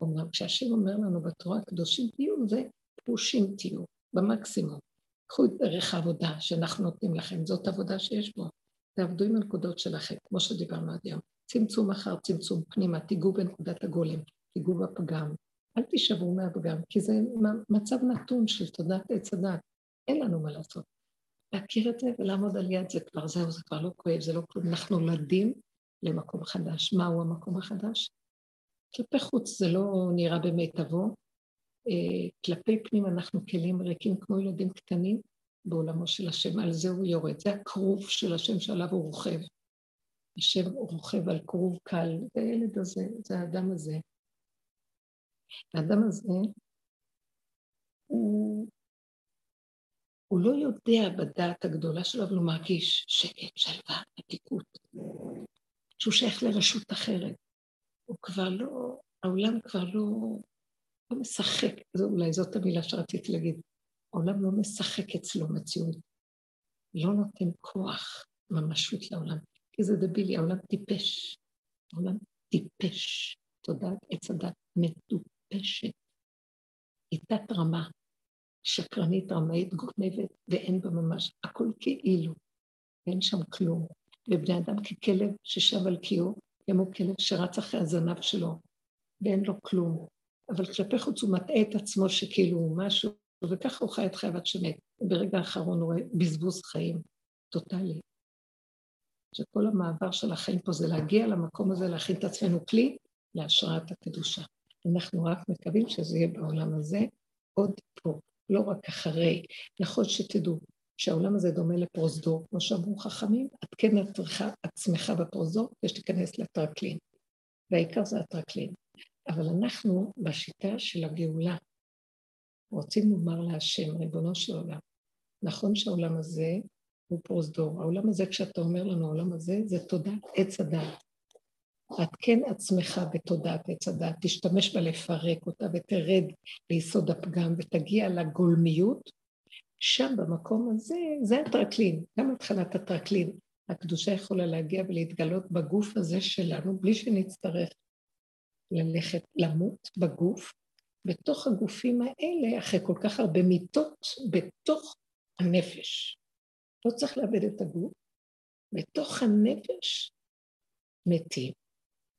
אומנם כשהשם אומר לנו בתורה, הקדושים תהיו, זה פרושים תהיו, במקסימום. קחו את דרך העבודה שאנחנו נותנים לכם, זאת עבודה שיש בו. תעבדו עם הנקודות שלכם, כמו שדיברנו עד היום. צמצום אחר צמצום פנימה, תיגעו בנקודת הגולם, תיגעו בפגם, אל תישברו מהפגם, כי זה מצב נתון של תודעת עץ הדת. אין לנו מה לעשות. להכיר את זה ולעמוד על יד זה כבר, זהו, זה כבר לא כואב, זה לא כלום. אנחנו נולדים למקום חדש. מהו המקום החדש? כלפי חוץ זה לא נראה במיטבו. אה, כלפי פנים אנחנו כלים ריקים כמו ילדים קטנים בעולמו של השם, על זה הוא יורד. זה הכרוב של השם שעליו הוא רוכב. השם רוכב על כרוב קל, זה הילד הזה, זה האדם הזה. האדם הזה, הוא, הוא לא יודע בדעת הגדולה שלו, אבל הוא מרגיש שקט, שלווה, עתיקות. שהוא שייך לרשות אחרת. הוא כבר לא, העולם כבר לא, לא משחק, זו, אולי זאת המילה שרציתי להגיד. העולם לא משחק אצלו מציאות. לא נותן כוח, ממשות לעולם. כי זה דבילי, העולם טיפש. העולם טיפש. תודעת עץ הדת מטופשת. היא תת רמה, שקרנית, רמאית, גונבת, ואין בה ממש, הכל כאילו, אין שם כלום. ובני אדם ככלב ששב על קיאו, כמו כלב שרץ אחרי הזנב שלו, ואין לו כלום. אבל כלפי חוץ הוא מטעה את עצמו שכאילו הוא משהו, וככה הוא חי את חייו עד שמת. ברגע האחרון הוא רואה בזבוז חיים טוטאלי. שכל המעבר של החיים פה זה להגיע למקום הזה, להכין את עצמנו כלי להשראת הקדושה. אנחנו רק מקווים שזה יהיה בעולם הזה, עוד פה, לא רק אחרי. נכון שתדעו שהעולם הזה דומה לפרוזדור, כמו שאמרו חכמים, את כן עצמך בפרוזדור, יש להיכנס לטרקלין. והעיקר זה הטרקלין. אבל אנחנו, בשיטה של הגאולה, רוצים לומר להשם, ריבונו של עולם, נכון שהעולם הזה הוא פרוזדור. העולם הזה, כשאתה אומר לנו העולם הזה, זה תודעת עץ הדעת. את כן עצמך בתודעת עץ הדעת, תשתמש בה לפרק אותה ותרד ליסוד הפגם ותגיע לגולמיות, שם במקום הזה, זה הטרקלין, גם התחלת הטרקלין. הקדושה יכולה להגיע ולהתגלות בגוף הזה שלנו, בלי שנצטרך ללכת למות בגוף. בתוך הגופים האלה, אחרי כל כך הרבה מיטות, בתוך הנפש. לא צריך לאבד את הגוף. בתוך הנפש מתים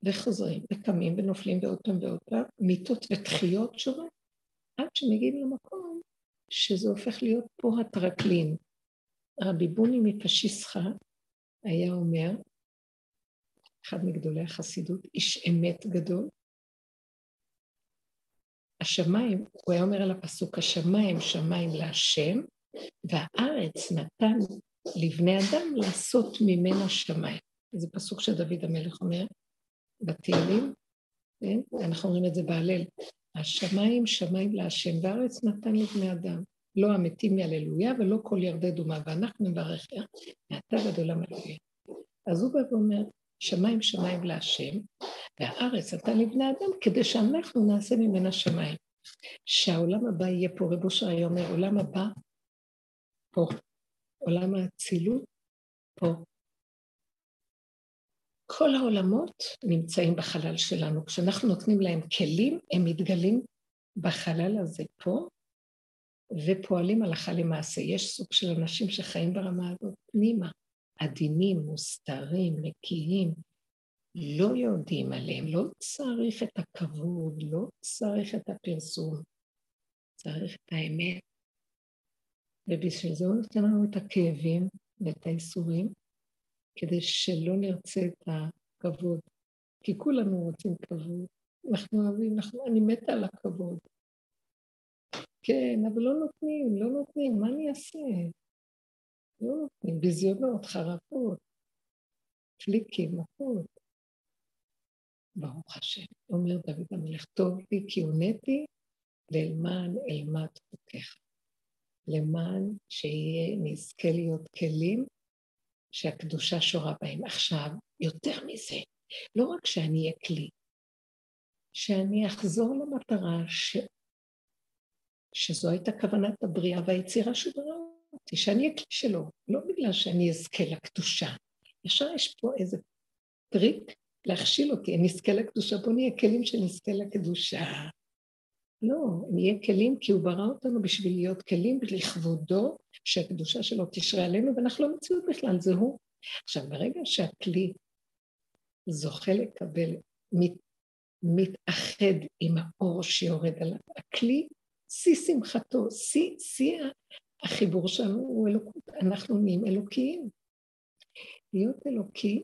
וחוזרים וקמים ונופלים ועוד פעם ועוד פעם, מיטות ותחיות שורות, עד שמגיעים למקום שזה הופך להיות פה הטרקלין. רבי בוני מפשיסחה היה אומר, אחד מגדולי החסידות, איש אמת גדול, השמיים, הוא היה אומר על הפסוק, השמיים שמיים להשם, והארץ נתן לבני אדם לעשות ממנה שמיים. זה פסוק שדוד המלך אומר בתהילים, כן? אנחנו אומרים את זה בהלל. השמיים שמיים להשם, והארץ נתן לבני אדם. לא המתים מהללויה ולא כל ירדי דומה, ואנחנו נברך מעתה ועד עולם הללויה. אז הוא בא ואומר, שמיים שמיים להשם, והארץ נתן לבני אדם כדי שאנחנו נעשה ממנה שמיים. שהעולם הבא יהיה פה, רב אושר אומר, עולם הבא פה, עולם האצילות פה. כל העולמות נמצאים בחלל שלנו. כשאנחנו נותנים להם כלים, הם מתגלים בחלל הזה פה, ופועלים הלכה למעשה. יש סוג של אנשים שחיים ברמה הזאת פנימה, עדינים, מוסתרים, נקיים, לא יודעים עליהם, לא צריך את הכבוד, לא צריך את הפרסום, צריך את האמת. ובשביל זה הוא נותן לנו את הכאבים ואת האיסורים, כדי שלא נרצה את הכבוד. כי כולנו רוצים כבוד. אנחנו אוהבים, אנחנו, אני מתה על הכבוד. כן, אבל לא נותנים, לא נותנים, מה אני אעשה? לא נותנים, ביזיונות, חרפות, פליקים, מכות. ברוך השם. אומר דוד המלך, טוב לי כי הונאתי למען אלמד חוקיך. למען שיהיה, נזכה להיות כלים שהקדושה שורה בהם. עכשיו, יותר מזה, לא רק שאני אהיה כלי, שאני אחזור למטרה ש... שזו הייתה כוונת הבריאה והיצירה שהוא ברא אותי, שאני אהיה כלי שלו, לא בגלל שאני אזכה לקדושה. ישר יש פה איזה טריק להכשיל אותי, אני אזכה לקדושה, בוא נהיה כלים שנזכה לקדושה. לא, נהיה כלים כי הוא ברא אותנו בשביל להיות כלים לכבודו, שהקדושה שלו תשרה עלינו, ואנחנו לא מציאות בכלל, זה הוא. עכשיו, ברגע שהכלי זוכה לקבל מתאחד עם האור שיורד עליו. הכלי, שיא שמחתו, שיא החיבור שלנו הוא אלוקות, אנחנו נהיים אלוקיים. להיות אלוקי,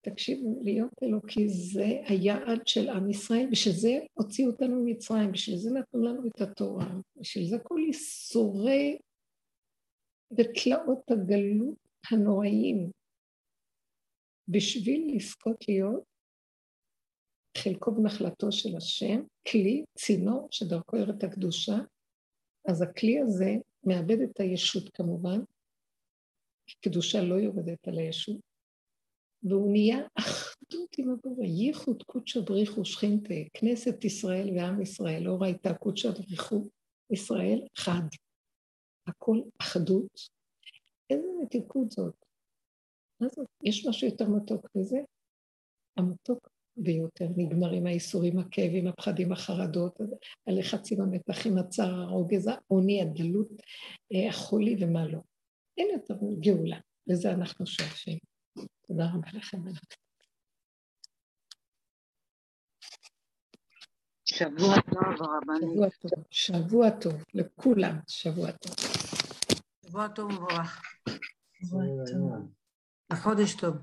תקשיבו, להיות אלוקי זה היעד של עם ישראל, בשביל זה הוציאו אותנו ממצרים, בשביל זה נתנו לנו את התורה, בשביל זה כל ייסורי ותלאות הגלות הנוראיים, בשביל לזכות להיות חלקו ונחלתו של השם, כלי, צינור, שדרכו ירד הקדושה, אז הכלי הזה מאבד את הישות כמובן, כי קדושה לא יורדת על הישות, והוא נהיה אחדות עם הבורא, ייחוד קודשא בריחו שכינתה, כנסת ישראל ועם ישראל, לא ראיתה קודשא בריחו ישראל חד. הכל אחדות. איזה מתיקות זאת. מה זאת? יש משהו יותר מתוק מזה? המתוק ביותר נגמרים האיסורים, הכאבים, הפחדים, החרדות, הלחצים, המתחים, הצער, הרוגז, העוני, הדלות, אה, החולי ומה לא. אין יותר גאולה, לזה אנחנו שואפים. תודה רבה לכם.
שבוע טוב, הרבנית.
שבוע טוב, שבוע טוב, לכולם, שבוע טוב.
שבוע טוב ומבורך. החודש טוב.